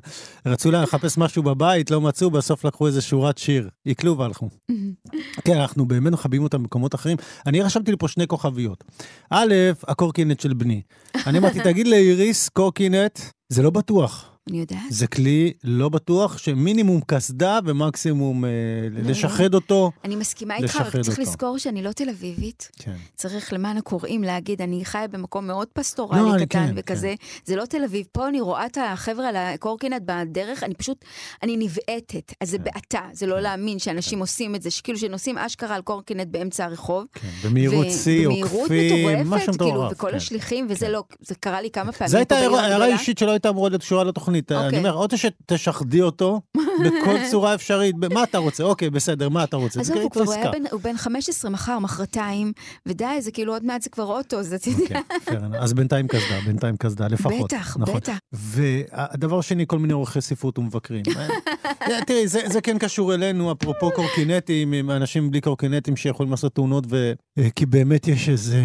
S2: רצו לחפש משהו בבית, לא מצאו, בסוף לקחו איזה שורת שיר, עיכלו והלכו. <laughs> כן, אנחנו באמת מכבים אותם במקומות אחרים. אני רשמתי לי פה שני כוכביות. א', הקורקינט של בני. אני אמרתי, <laughs> תגיד לאיריס, קורקינט, זה לא בטוח.
S1: אני יודעת.
S2: זה כלי לא בטוח, שמינימום קסדה ומקסימום אה, לשחד אותו.
S1: אני מסכימה איתך, רק צריך
S2: אותו.
S1: לזכור שאני לא תל אביבית.
S2: כן.
S1: צריך למען הקוראים להגיד, אני חיה במקום מאוד
S2: לא,
S1: פסטורלי
S2: אני
S1: קטן
S2: כן,
S1: וכזה. זה לא תל אביב. פה אני רואה את החבר'ה על הקורקינט בדרך, אני פשוט, אני נבעטת. אז
S2: כן.
S1: זה בעתה, זה לא להאמין שאנשים עושים את זה, שכאילו שנוסעים אשכרה על קורקינט באמצע הרחוב.
S2: כן, במהירות שיא, עוקפים, משהו
S1: כאילו,
S2: מטורף.
S1: וכל
S2: כן.
S1: השליחים, וזה
S2: כן.
S1: לא, זה קרה לי כמה פעמים.
S2: זו הייתה הערה. אישית שלא הייתה אמורה להיות קשורה לתוכנית. אני
S1: אוקיי.
S2: אומר, או שתשחדי אותו בכל צורה אפשרית, מה אתה רוצה? אוקיי, בסדר, מה אתה רוצה?
S1: עזוב,
S2: תקראי
S1: הוא כבר היה. בן, הוא בן 15 מחר, מחרתיים, ודי, זה כאילו עוד מעט זה כבר אוטו, אז אתה יודע.
S2: אוקיי, enough. אז בינתיים קסדה, בינתיים קסדה לפחות.
S1: בטח,
S2: נכון.
S1: בטח.
S2: והדבר השני, כל מיני עורכי ספרות ומבקרים. <laughs> אה, תראי, זה זה כן קשור אלינו, אפרופו קורקינטים, עם אנשים בלי קורקינטים שיכולים לעשות תאונות, אה, כי באמת יש איזה...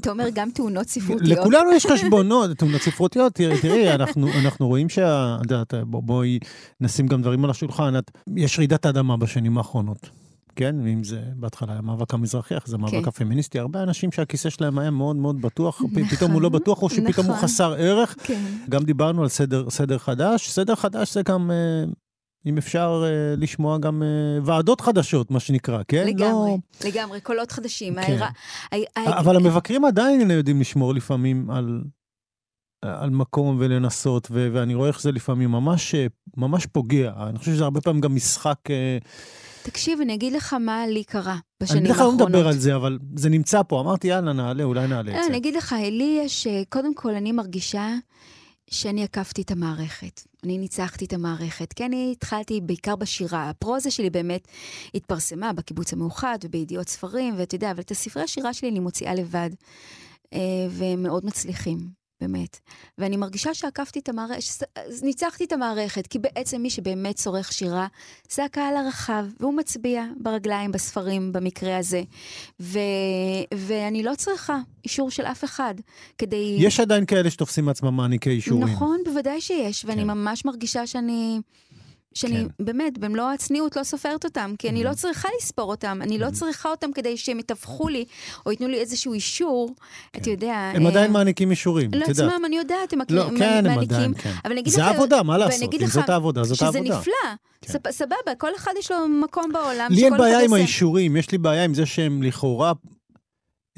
S1: אתה אומר גם תאונות ספרותיות.
S2: לכולנו יש חשבונות, תאונות ספרותיות, תראי, אנחנו, אנחנו רואים שה... בואי נשים גם דברים על השולחן, את, יש רעידת אדמה בשנים האחרונות. כן, אם זה בהתחלה היה המאבק המזרחי, אחרי זה המאבק
S1: כן.
S2: הפמיניסטי, הרבה אנשים שהכיסא שלהם היה מאוד מאוד בטוח,
S1: נכון,
S2: פתאום הוא לא בטוח, או שפתאום הוא
S1: נכון.
S2: חסר ערך.
S1: כן.
S2: גם דיברנו על סדר, סדר חדש, סדר חדש זה גם, אה, אם אפשר אה, לשמוע גם אה, ועדות חדשות, מה שנקרא, כן?
S1: לגמרי,
S2: לא...
S1: לגמרי, קולות חדשים.
S2: כן.
S1: הערה- ה- ה-
S2: אבל המבקרים עדיין יודעים לשמור לפעמים על, על מקום ולנסות, ו- ואני רואה איך זה לפעמים ממש, אה, ממש פוגע. אני חושב שזה הרבה פעמים גם משחק... אה,
S1: תקשיב, אני אגיד לך מה לי קרה
S2: אני
S1: בשנים
S2: בדרך כלל לא
S1: האחרונות.
S2: מדבר על זה, אבל זה נמצא פה. אמרתי, יאללה, נעלה, אולי נעלה את
S1: לא,
S2: זה.
S1: אני אגיד לך, לי יש, אה, קודם כל, אני מרגישה שאני עקפתי את המערכת. אני ניצחתי את המערכת. כי אני התחלתי בעיקר בשירה. הפרוזה שלי באמת התפרסמה בקיבוץ המאוחד ובידיעות ספרים, ואתה יודע, אבל את הספרי השירה שלי אני מוציאה לבד. אה, והם מאוד מצליחים. באמת. ואני מרגישה שעקפתי את המערכת, ניצחתי את המערכת, כי בעצם מי שבאמת צורך שירה, זה הקהל הרחב, והוא מצביע ברגליים, בספרים, במקרה הזה. ו... ואני לא צריכה אישור של אף אחד כדי...
S2: יש עדיין כאלה שתופסים מעצמם מעניקי אישורים.
S1: נכון, בוודאי שיש, ואני
S2: כן.
S1: ממש מרגישה שאני... שאני
S2: כן.
S1: באמת, במלוא הצניעות, לא סופרת אותם, כי אני
S2: Mhm.
S1: לא צריכה לספור אותם, אני לא
S2: Mhm.
S1: צריכה אותם כדי שהם יתווכו לי, או ייתנו לי איזשהו אישור, אתה יודע...
S2: כן. הם
S1: אה,
S2: עדיין מעניקים אישורים, את יודעת.
S1: לעצמם, אני יודעת, הם
S2: לא,
S1: מקרים-
S2: כן, הם
S1: מעניקים,
S2: עדיין, כן.
S1: אבל
S2: זה
S1: לך-
S2: העבודה, מה
S1: ואני
S2: לעשות? אם
S1: לך
S2: זאת העבודה, זאת
S1: שזה
S2: העבודה.
S1: נפלא,
S2: כן.
S1: סב- סבבה, כל אחד יש לו מקום בעולם,
S2: לי אין בעיה עם
S1: עושה.
S2: האישורים, יש לי בעיה עם זה שהם לכאורה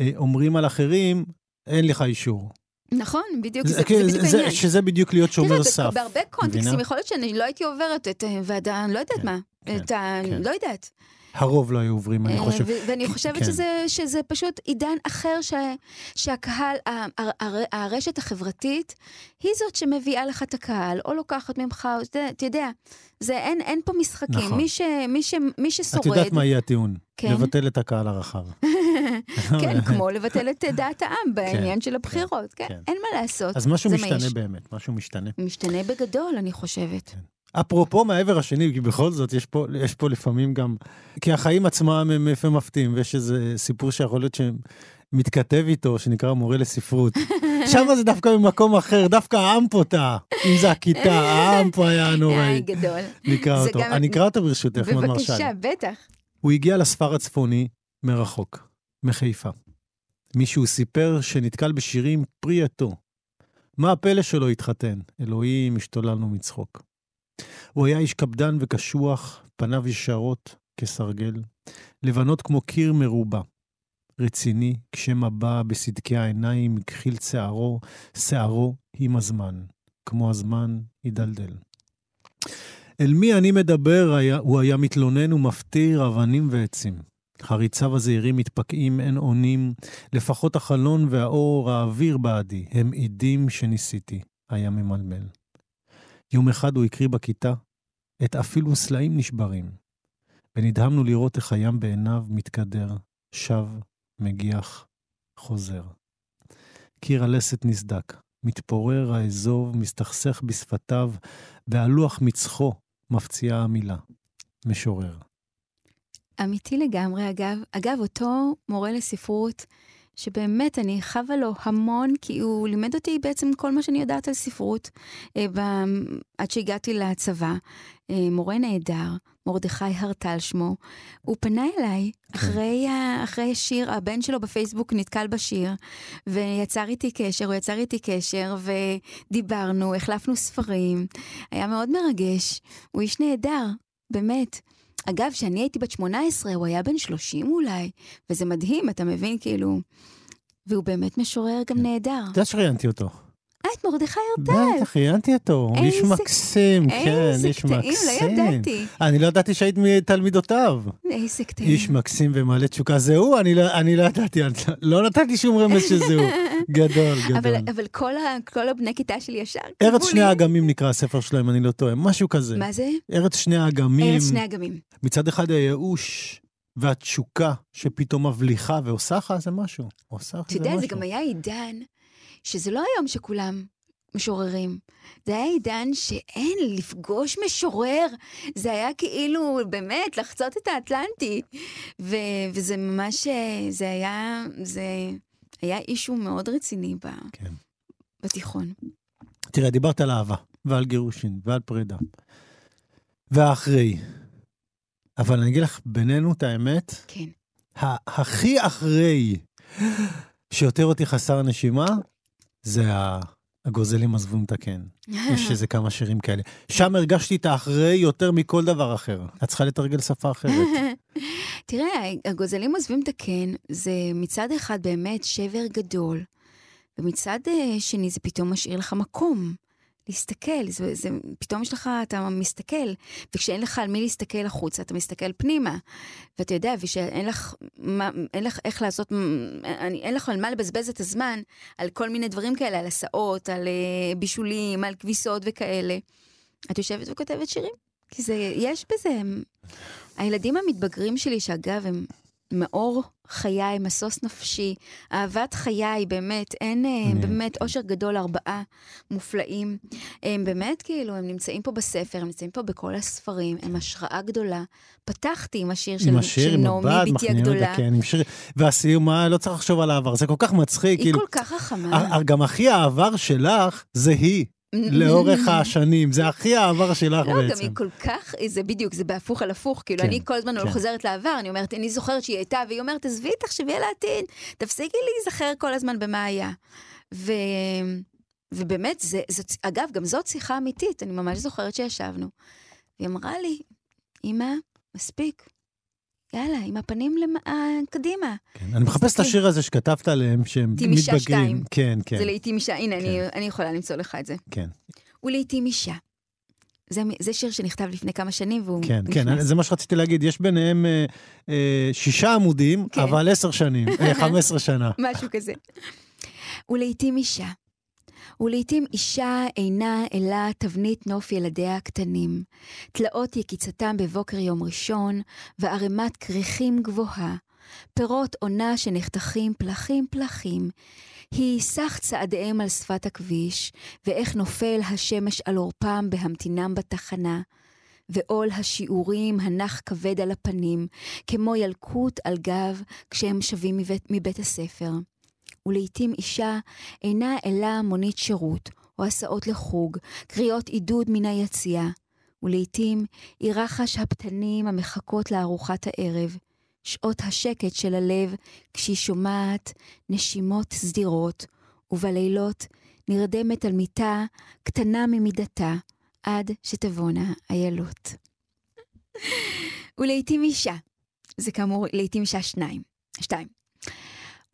S2: אה, אומרים על אחרים, אין לך אישור.
S1: נכון, בדיוק,
S2: זה-
S1: זה זה
S2: כן,
S1: בדיוק
S2: זה-
S1: העניין.
S2: שזה בדיוק להיות שומר
S1: תראה,
S2: סף.
S1: בכ- בהרבה קונטקסטים? יכול להיות שאני לא הייתי עוברת את אה, ועדה, אני לא יודעת
S2: כן,
S1: מה.
S2: כן,
S1: את ה...
S2: כן.
S1: לא יודעת.
S2: הרוב לא היו עוברים, אני
S1: אה,
S2: חושב.
S1: ואני חושבת
S2: כן.
S1: שזה, שזה פשוט עידן אחר ש, שהקהל, ה- ה- הר- הרשת החברתית, היא זאת שמביאה לך את הקהל, או לוקחת ממך, אתה יודע, זה, אין, אין פה משחקים.
S2: נכון.
S1: מי, ש, מי, ש, מי ששורד,
S2: את יודעת מה יהיה הטיעון?
S1: כן.
S2: לבטל את הקהל הרחב. <laughs> <laughs>
S1: כן, כמו לבטל את דעת העם בעניין של הבחירות, כן,
S2: כן.
S1: אין מה לעשות.
S2: אז משהו משתנה. באמת, משהו משתנה.
S1: משתנה בגדול, אני חושבת.
S2: אפרופו מהעבר השני, כי בכל זאת יש פה, יש פה לפעמים גם... כי החיים עצמם הם לפעמים מפתיעים, ויש איזה סיפור שיכול להיות שמתכתב איתו, שנקרא מורה לספרות. <laughs> שם זה דווקא במקום אחר, דווקא העם פה טעה. אם זה הכיתה, העם פה היה <laughs> נוראי.
S1: גדול.
S2: נקרא אותו.
S1: גם-
S2: אני אקרא אותו ברשותך, מאוד מרשה.
S1: בבקשה, בטח.
S2: הוא הגיע לספר הצפוני מרחוק, מחיפה. מישהו סיפר שנתקל בשירים פרי עטו. מה הפלא שלו התחתן? אלוהים, השתוללנו מצחוק. הוא היה איש קפדן וקשוח, פניו ישרות כסרגל, לבנות כמו קיר מרובע. רציני, כשמבע בסדקי העיניים, הכחיל שערו, שערו עם הזמן, כמו הזמן הידלדל. אל מי אני מדבר, היה, הוא היה מתלונן ומפטיר אבנים ועצים. חריציו הזעירים מתפקעים, אין אונים, לפחות החלון והאור האוויר בעדי, הם עידים שניסיתי, היה ממלמל. יום אחד הוא הקריא בכיתה, את אפילו סלעים נשברים, ונדהמנו לראות איך הים בעיניו מתקדר, שב, מגיח, חוזר. קיר הלסת נסדק, מתפורר האזוב, מסתכסך בשפתיו, ועל לוח מצחו מפציעה המילה, משורר.
S1: אמיתי לגמרי, אגב. אגב, אותו מורה לספרות, שבאמת אני חבה לו המון, כי הוא לימד אותי בעצם כל מה שאני יודעת על ספרות, אה, ב... עד שהגעתי לצבא. אה, מורה נהדר, מרדכי הרטל שמו, הוא פנה אליי כן. אחרי, אחרי שיר, הבן שלו בפייסבוק נתקל בשיר, ויצר איתי קשר, הוא יצר איתי קשר, ודיברנו, החלפנו ספרים, היה מאוד מרגש. הוא איש נהדר, באמת. אגב, כשאני הייתי בת 18, הוא היה בן 30 אולי, וזה מדהים, אתה מבין? כאילו... והוא באמת משורר גם כן. נהדר.
S2: את יודעת שראיינתי אותו.
S1: אה, את מרדכי ארדל.
S2: בטח, ראיינתי אותו, איש מקסים, כן, איש מקסים.
S1: איזה קטעים, לא ידעתי.
S2: אני לא ידעתי שהיית מתלמידותיו.
S1: איזה קטעים.
S2: איש מקסים ומעלה תשוקה, זה הוא? אני לא, לא ידעתי, לא נתתי שום רמז שזה הוא. גדול, גדול.
S1: אבל כל הבני כיתה שלי ישר
S2: ארץ שני האגמים נקרא הספר שלהם, אני לא טועה, משהו כזה.
S1: מה זה?
S2: ארץ שני האגמים.
S1: ארץ שני האגמים.
S2: מצד אחד הייאוש. והתשוקה שפתאום מבליחה ועושה לך זה משהו. עושה לך זה משהו.
S1: אתה יודע, זה גם היה עידן שזה לא היום שכולם משוררים. זה היה עידן שאין, לפגוש משורר, זה היה כאילו, באמת, לחצות את האטלנטי. ו- וזה ממש, זה היה, זה היה אישו מאוד רציני ב- כן. בתיכון.
S2: תראה, דיברת על אהבה, ועל גירושין, ועל פרידה. והאחרי. אבל אני אגיד לך בינינו את האמת,
S1: כן.
S2: הכי אחרי <gasps> שיותר אותי חסר נשימה, זה הגוזלים עזבו את הקן. <laughs> יש איזה כמה שירים כאלה. שם הרגשתי את האחרי יותר מכל דבר אחר. את צריכה לתרגל שפה אחרת. <laughs>
S1: תראה, הגוזלים עוזבים את הקן, זה מצד אחד באמת שבר גדול, ומצד אה, שני זה פתאום משאיר לך מקום. להסתכל, זה, זה, פתאום יש לך, אתה מסתכל, וכשאין לך על מי להסתכל החוצה, אתה מסתכל פנימה. ואתה יודע, ושאין לך, מה, אין לך איך לעשות, אני, אין לך על מה לבזבז את הזמן, על כל מיני דברים כאלה, על הסעות, על uh, בישולים, על כביסות וכאלה. את יושבת וכותבת שירים, כי זה, יש בזה, הילדים המתבגרים שלי, שאגב, הם מאור חיי, משוש נפשי, אהבת חיי, באמת, אין, אה, באמת, אושר גדול, ארבעה מופלאים. הם באמת, כאילו, הם נמצאים פה בספר, הם נמצאים פה בכל הספרים, הם השראה גדולה. פתחתי עם השיר של,
S2: השיר,
S1: של נעמי, בתי הגדולה.
S2: כן, עם שיר, והסיום, מה, לא צריך לחשוב על העבר, זה כל כך מצחיק.
S1: היא כאילו, כל כך חכמה.
S2: גם הכי העבר שלך זה היא. לאורך השנים, זה הכי העבר שלך
S1: לא,
S2: בעצם.
S1: לא, גם היא כל כך, זה בדיוק, זה בהפוך על הפוך, כאילו כן, אני כל הזמן כן. חוזרת לעבר, אני אומרת, אני זוכרת שהיא הייתה, והיא אומרת, עזבי, תחשבי על העתיד, תפסיקי להיזכר כל הזמן במה היה. ו... ובאמת, זה, זה, אגב, גם זאת שיחה אמיתית, אני ממש זוכרת שישבנו. היא אמרה לי, אמא, מספיק, יאללה, עם הפנים. אה, קדימה.
S2: כן, אני מחפש את השיר הזה שכתבת עליהם, שהם מתבגרים. לעיתים אישה שתיים. כן, כן.
S1: זה לעיתים אישה, הנה, כן. אני, אני יכולה למצוא לך את זה.
S2: כן.
S1: ולעיתים אישה. זה, זה שיר שנכתב לפני כמה שנים והוא
S2: כן, נכנס. כן, זה מה שרציתי להגיד, יש ביניהם אה, אה, שישה עמודים, כן. אבל עשר שנים, אה, <laughs> חמש עשרה שנה.
S1: משהו כזה. ולעיתים אישה. ולעיתים אישה אינה אלא תבנית נוף ילדיה הקטנים, תלאות יקיצתם בבוקר יום ראשון, וערימת כריכים גבוהה, פירות עונה שנחתכים פלחים פלחים, היא סך צעדיהם על שפת הכביש, ואיך נופל השמש על עורפם בהמתינם בתחנה, ועול השיעורים הנח כבד על הפנים, כמו ילקוט על גב כשהם שבים מבית, מבית הספר. ולעיתים אישה אינה אלא מונית שירות, או הסעות לחוג, קריאות עידוד מן היציאה, ולעיתים היא רחש הפתנים המחכות לארוחת הערב, שעות השקט של הלב כשהיא שומעת נשימות סדירות, ובלילות נרדמת על מיטה קטנה ממידתה, עד שתבואנה איילות. ולעיתים אישה, זה כאמור לעיתים אישה שניים, שתיים.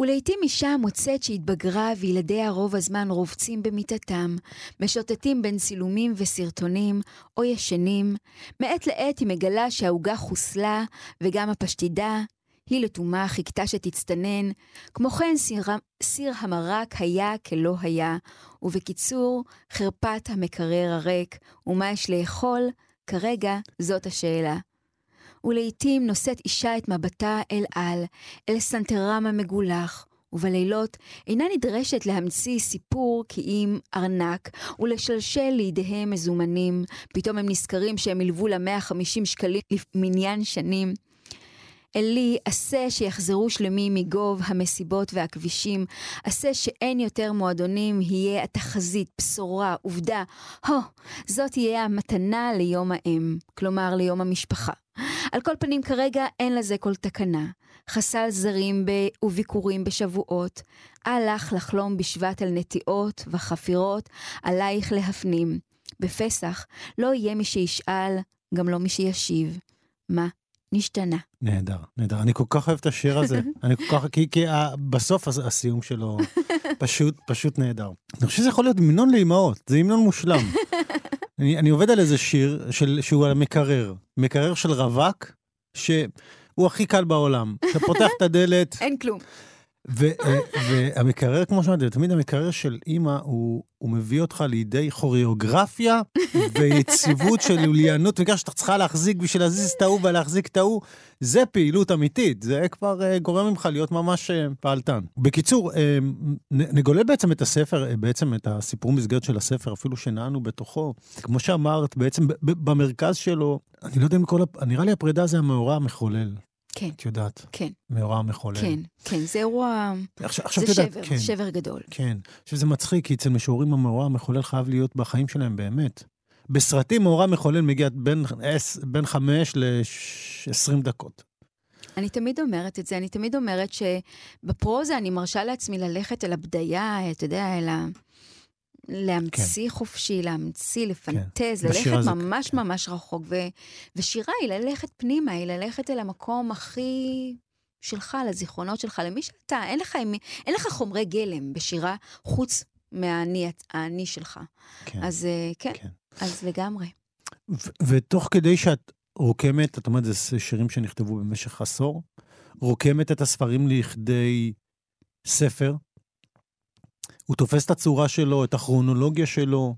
S1: ולעיתים אישה מוצאת שהתבגרה וילדיה רוב הזמן רובצים במיטתם, משוטטים בין צילומים וסרטונים, או ישנים. מעת לעת היא מגלה שהעוגה חוסלה, וגם הפשטידה. היא לתומה חיכתה שתצטנן. כמו כן, סיר, סיר המרק היה כלא היה, ובקיצור, חרפת המקרר הריק, ומה יש לאכול? כרגע זאת השאלה. ולעיתים נושאת אישה את מבטה אל על, אל סנטרם המגולח, ובלילות אינה נדרשת להמציא סיפור כי אם ארנק ולשלשל לידיהם מזומנים. פתאום הם נזכרים שהם הלוו לה 150 שקלים למניין שנים. אלי, עשה שיחזרו שלמים מגוב המסיבות והכבישים, עשה שאין יותר מועדונים, יהיה התחזית, בשורה, עובדה. הו, זאת תהיה המתנה ליום האם, כלומר ליום המשפחה. על כל פנים, כרגע אין לזה כל תקנה. חסל זרים ב... וביקורים בשבועות. אל לך לחלום בשבט על נטיעות וחפירות, עלייך להפנים. בפסח לא יהיה מי שישאל, גם לא מי שישיב. מה נשתנה?
S2: נהדר, נהדר. אני כל כך אוהב את השיר הזה. <laughs> אני כל כך, כי, כי בסוף הסיום שלו <laughs> פשוט, פשוט נהדר. אני חושב שזה יכול להיות המנון לאימהות, זה המנון מושלם. <laughs> אני, אני עובד על איזה שיר של, שהוא על המקרר, מקרר של רווק, שהוא הכי קל בעולם. אתה פותח את הדלת... <laughs>
S1: אין כלום.
S2: אה, והמקרר, כמו שאמרתי, תמיד המקרר של אימא, הוא, הוא מביא אותך לידי כוריאוגרפיה <laughs> ויציבות של לוליינות, וכך שאתה צריכה להחזיק בשביל להזיז את ההוא ולהחזיק את ההוא. זה פעילות אמיתית, זה כבר uh, גורם ממך להיות ממש uh, פעלתן. בקיצור, uh, נגולל בעצם את הספר, uh, בעצם את הסיפור מסגרת של הספר, אפילו שנענו בתוכו. כמו שאמרת, בעצם במרכז שלו, אני לא יודע אם כל, נראה לי הפרידה זה המאורע המחולל.
S1: כן.
S2: את יודעת.
S1: כן.
S2: מאורע מחולל.
S1: כן, כן, זה אירוע...
S2: עכשיו, עכשיו
S1: זה
S2: יודעת,
S1: שבר,
S2: כן,
S1: שבר גדול.
S2: כן. עכשיו זה מצחיק, כי אצל משוררים המאורע המחולל חייב להיות בחיים שלהם באמת. בסרטים מאורע מחולל מגיע בין, בין חמש ל-20 דקות.
S1: אני תמיד אומרת את זה, אני תמיד אומרת שבפרוזה אני מרשה לעצמי ללכת אל הבדיה, אתה יודע, אל ה... להמציא כן. חופשי, להמציא, לפנטז, כן. ללכת ממש כן. ממש רחוק. ו, ושירה היא ללכת פנימה, היא ללכת אל המקום הכי שלך, לזיכרונות שלך, למי שאתה. אין לך, אין לך חומרי גלם בשירה חוץ מהאני שלך. כן. אז אה, כן, כן, אז לגמרי.
S2: ותוך כדי שאת רוקמת, את אומרת, זה שירים שנכתבו במשך עשור, רוקמת את הספרים לכדי ספר, הוא תופס את הצורה שלו, את הכרונולוגיה שלו.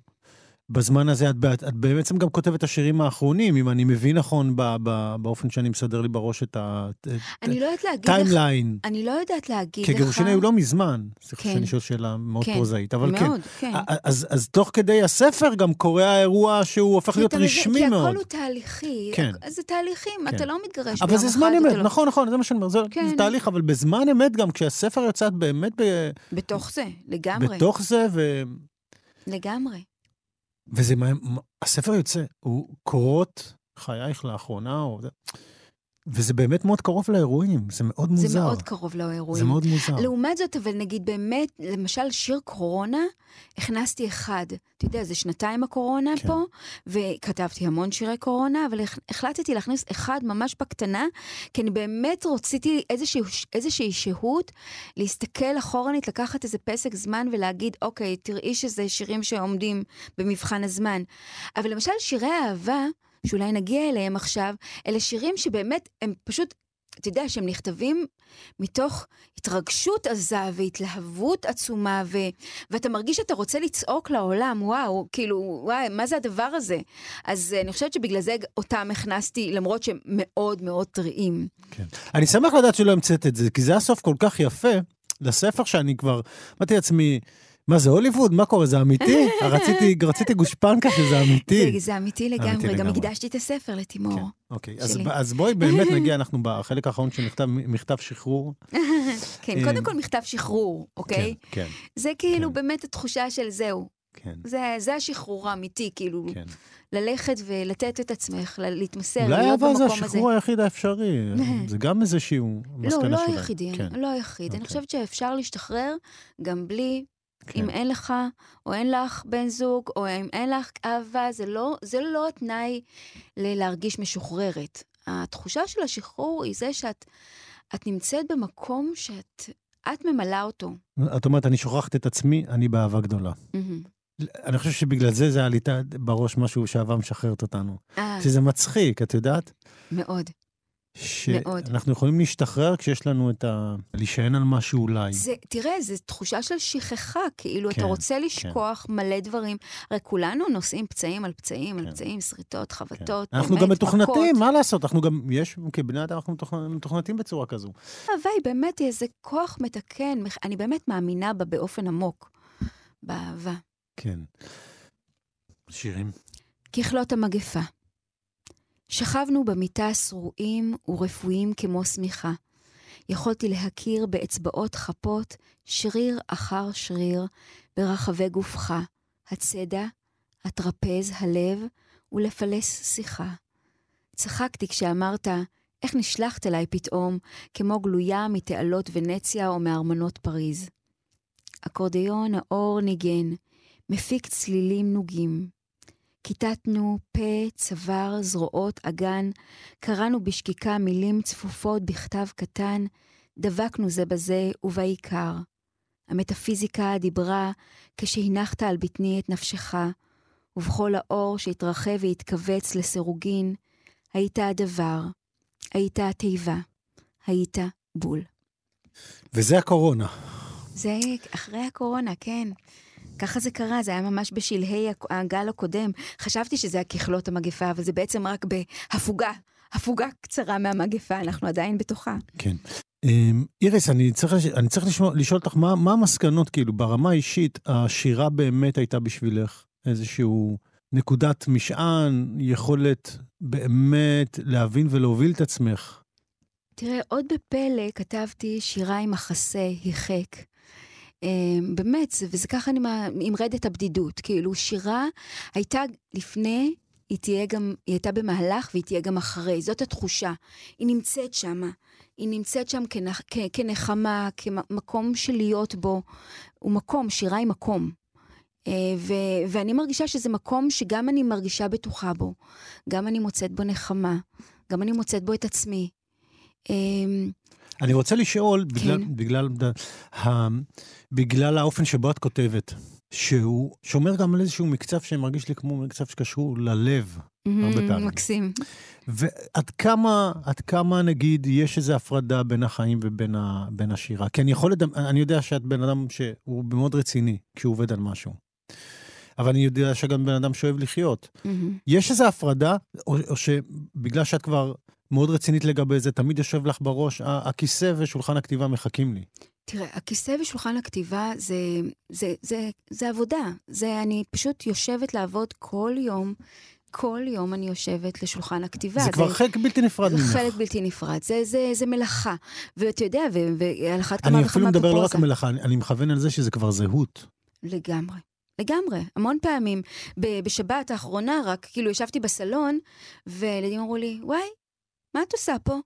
S2: בזמן הזה את, את בעצם גם כותבת את השירים האחרונים, אם אני מבין נכון ב, ב, באופן שאני מסדר לי בראש את
S1: הטיימליין.
S2: אני
S1: לא יודעת להגיד
S2: לך... כי גירושיני הוא לא מזמן. סליחה כן. שאני שואל שאלה מאוד כן. פרוזאית, אבל
S1: מאוד, כן. כן.
S2: אז, אז תוך כדי הספר גם קורה האירוע שהוא הופך להיות רשמי
S1: כי
S2: מאוד.
S1: כי הכל הוא תהליכי. כן. זה תהליכים, כן. אתה לא מתגרש
S2: אבל זה זמן אמת, לא... נכון, נכון, זה מה שאני אומר, זה, כן. זה תהליך, אבל בזמן אמת גם, כשהספר יוצא באמת ב...
S1: בתוך זה, לגמרי.
S2: בתוך זה, ו...
S1: לגמרי.
S2: וזה מה... הספר יוצא, הוא קורות חייך לאחרונה, או... וזה באמת מאוד קרוב לאירועים, זה מאוד מוזר.
S1: זה מאוד קרוב לאירועים.
S2: זה מאוד מוזר.
S1: לעומת זאת, אבל נגיד באמת, למשל שיר קורונה, הכנסתי אחד. אתה יודע, זה שנתיים הקורונה כן. פה, וכתבתי המון שירי קורונה, אבל החלטתי להכניס אחד ממש בקטנה, כי אני באמת רציתי איזושהי, איזושהי שהות, להסתכל אחורנית, לקחת איזה פסק זמן ולהגיד, אוקיי, תראי שזה שירים שעומדים במבחן הזמן. אבל למשל, שירי אהבה, שאולי נגיע אליהם עכשיו, אלה שירים שבאמת הם פשוט, אתה יודע, שהם נכתבים מתוך התרגשות עזה והתלהבות עצומה, ו- ואתה מרגיש שאתה רוצה לצעוק לעולם, וואו, כאילו, וואי, מה זה הדבר הזה? אז אני חושבת שבגלל זה אותם הכנסתי, למרות שהם מאוד מאוד טריים.
S2: כן. אני שמח לדעת שלא המצאת את זה, כי זה הסוף כל כך יפה לספר שאני כבר, אמרתי לעצמי, מה זה הוליווד? מה קורה? זה אמיתי? <laughs> רציתי, רציתי גושפנקה שזה אמיתי.
S1: זה, זה אמיתי לגמרי, גם הקדשתי את הספר לתימור. כן,
S2: אוקיי, אז, אז בואי באמת <laughs> נגיע, אנחנו בחלק האחרון של מכתב, מכתב שחרור. <laughs>
S1: כן, קודם כל מכתב שחרור, אוקיי?
S2: כן, כן.
S1: זה כאילו כן. באמת התחושה של זהו. כן. זה, זה השחרור האמיתי, כאילו. כן. ללכת ולתת את עצמך, להתמסר, להיות במקום הזה.
S2: אולי אבל זה השחרור היחיד האפשרי, זה גם איזשהו מסקנה
S1: שלהם. לא, לא היחידי, כן. לא היחיד. אני אוקיי. חושבת שאפשר להשתחרר גם בלי כן. אם אין לך, או אין לך בן זוג, או אם אין לך אהבה, זה לא, זה לא התנאי ללהרגיש משוחררת. התחושה של השחרור היא זה שאת את נמצאת במקום שאת את ממלאה אותו.
S2: את אומרת, אני שוכחת את עצמי, אני באהבה גדולה. Mm-hmm. אני חושב שבגלל זה זה לי בראש משהו שאהבה משחררת אותנו. 아. אה. שזה מצחיק, את יודעת?
S1: מאוד.
S2: שאנחנו יכולים להשתחרר כשיש לנו את ה... להישען על משהו אולי.
S1: זה, תראה, זו תחושה של שכחה, כאילו כן, אתה רוצה כן. לשכוח כן. מלא דברים. הרי כולנו נושאים פצעים על פצעים כן. על פצעים, שריטות, כן. חבטות,
S2: כן. אנחנו גם מתוכנתים, מה לעשות? אנחנו גם, יש, כבני אדם אנחנו מתוכנתים בצורה כזו.
S1: הווי, באמת היא איזה כוח מתקן, אני באמת מאמינה בה באופן עמוק, באהבה.
S2: כן. שירים.
S1: ככלות המגפה. שכבנו במיטה שרועים ורפואיים כמו שמיכה. יכולתי להכיר באצבעות חפות שריר אחר שריר ברחבי גופך, הצדע, הטרפז, הלב, ולפלס שיחה. צחקתי כשאמרת, איך נשלחת אליי פתאום, כמו גלויה מתעלות ונציה או מארמנות פריז. אקורדיון האור ניגן, מפיק צלילים נוגים. כיתתנו פה, צוואר, זרועות, אגן, קראנו בשקיקה מילים צפופות בכתב קטן, דבקנו זה בזה, ובעיקר. המטאפיזיקה דיברה כשהנחת על בטני את נפשך, ובכל האור שהתרחב והתכווץ לסירוגין, היית הדבר, היית התיבה, היית בול.
S2: וזה הקורונה.
S1: זה אחרי הקורונה, כן. ככה זה קרה, זה היה ממש בשלהי הגל הקודם. חשבתי שזה היה ככלות המגפה, אבל זה בעצם רק בהפוגה, הפוגה קצרה מהמגפה, אנחנו עדיין בתוכה.
S2: כן. אמ, איריס, אני צריך, אני צריך לשאול, לשאול אותך, מה, מה המסקנות, כאילו, ברמה האישית, השירה באמת הייתה בשבילך איזשהו נקודת משען, יכולת באמת להבין ולהוביל את עצמך?
S1: תראה, עוד בפלא כתבתי שירה עם מחסה, היחק. באמת, וזה ככה אני עם רדת הבדידות. כאילו, שירה הייתה לפני, היא תהיה גם, היא הייתה במהלך והיא תהיה גם אחרי. זאת התחושה. היא נמצאת שם. היא נמצאת שם כנח, כ, כנחמה, כמקום של להיות בו. הוא מקום, שירה היא מקום. אה, ו, ואני מרגישה שזה מקום שגם אני מרגישה בטוחה בו. גם אני מוצאת בו נחמה. גם אני מוצאת בו את עצמי. אמ,
S2: אני רוצה לשאול, כן. בגלל, בגלל, בגלל, האופן שבו את כותבת, שהוא שומר גם על איזשהו מקצב שמרגיש לי כמו מקצב שקשור ללב, mm-hmm, הרבה פעמים.
S1: מקסים.
S2: ועד כמה, עד כמה, נגיד, יש איזו הפרדה בין החיים ובין ה, השירה? כי אני יכול, לדמ... אני יודע שאת בן אדם שהוא מאוד רציני כשהוא עובד על משהו. אבל אני יודע שגם בן אדם שאוהב לחיות. Mm-hmm. יש איזו הפרדה, או, או שבגלל שאת כבר מאוד רצינית לגבי זה, תמיד יושב לך בראש, הכיסא ושולחן הכתיבה מחכים לי.
S1: תראה, הכיסא ושולחן הכתיבה זה, זה, זה, זה עבודה. זה, אני פשוט יושבת לעבוד כל יום. כל יום אני יושבת לשולחן הכתיבה.
S2: זה, זה כבר חלק בלתי נפרד ממך.
S1: זה חלק בלתי נפרד, זה, זה, זה מלאכה. ואתה יודע, ועל אחת כמה וכמה.
S2: אני אפילו מדבר לא רק על מלאכה, אני, אני מכוון על זה שזה כבר זהות.
S1: לגמרי. לגמרי. המון פעמים. בשבת האחרונה רק, כאילו, ישבתי בסלון, וילדים אמרו לי, וואי, מה את עושה פה?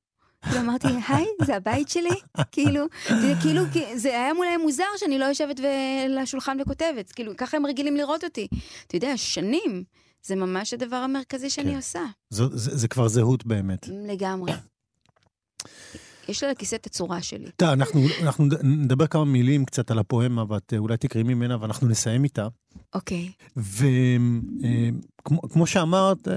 S1: כאילו אמרתי, היי, זה הבית שלי? כאילו, זה כאילו, זה היה מולי מוזר שאני לא יושבת לשולחן וכותבת, כאילו, ככה הם רגילים לראות אותי. אתה יודע, שנים, זה ממש הדבר המרכזי שאני כן. עושה.
S2: זה, זה, זה כבר זהות באמת.
S1: לגמרי. יש לה לכיסא את הצורה שלי.
S2: טוב, אנחנו, אנחנו נדבר כמה מילים קצת על הפואמה, ואת אולי תקראי ממנה, ואנחנו נסיים איתה.
S1: אוקיי.
S2: וכמו שאמרת, אה,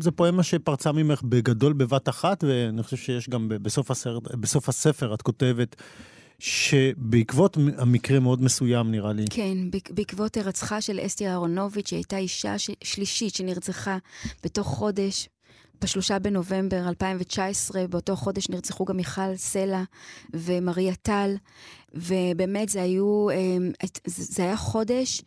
S2: זו פואמה שפרצה ממך בגדול בבת אחת, ואני חושב שיש גם בסוף, הסרט, בסוף הספר, את כותבת שבעקבות המקרה מאוד מסוים, נראה לי.
S1: כן, בעקבות הרצחה של אסתי אהרונוביץ', שהייתה אישה שלישית שנרצחה בתוך חודש בשלושה בנובמבר 2019, באותו חודש נרצחו גם מיכל סלע ומריה טל, ובאמת זה היו, אמ, זה היה חודש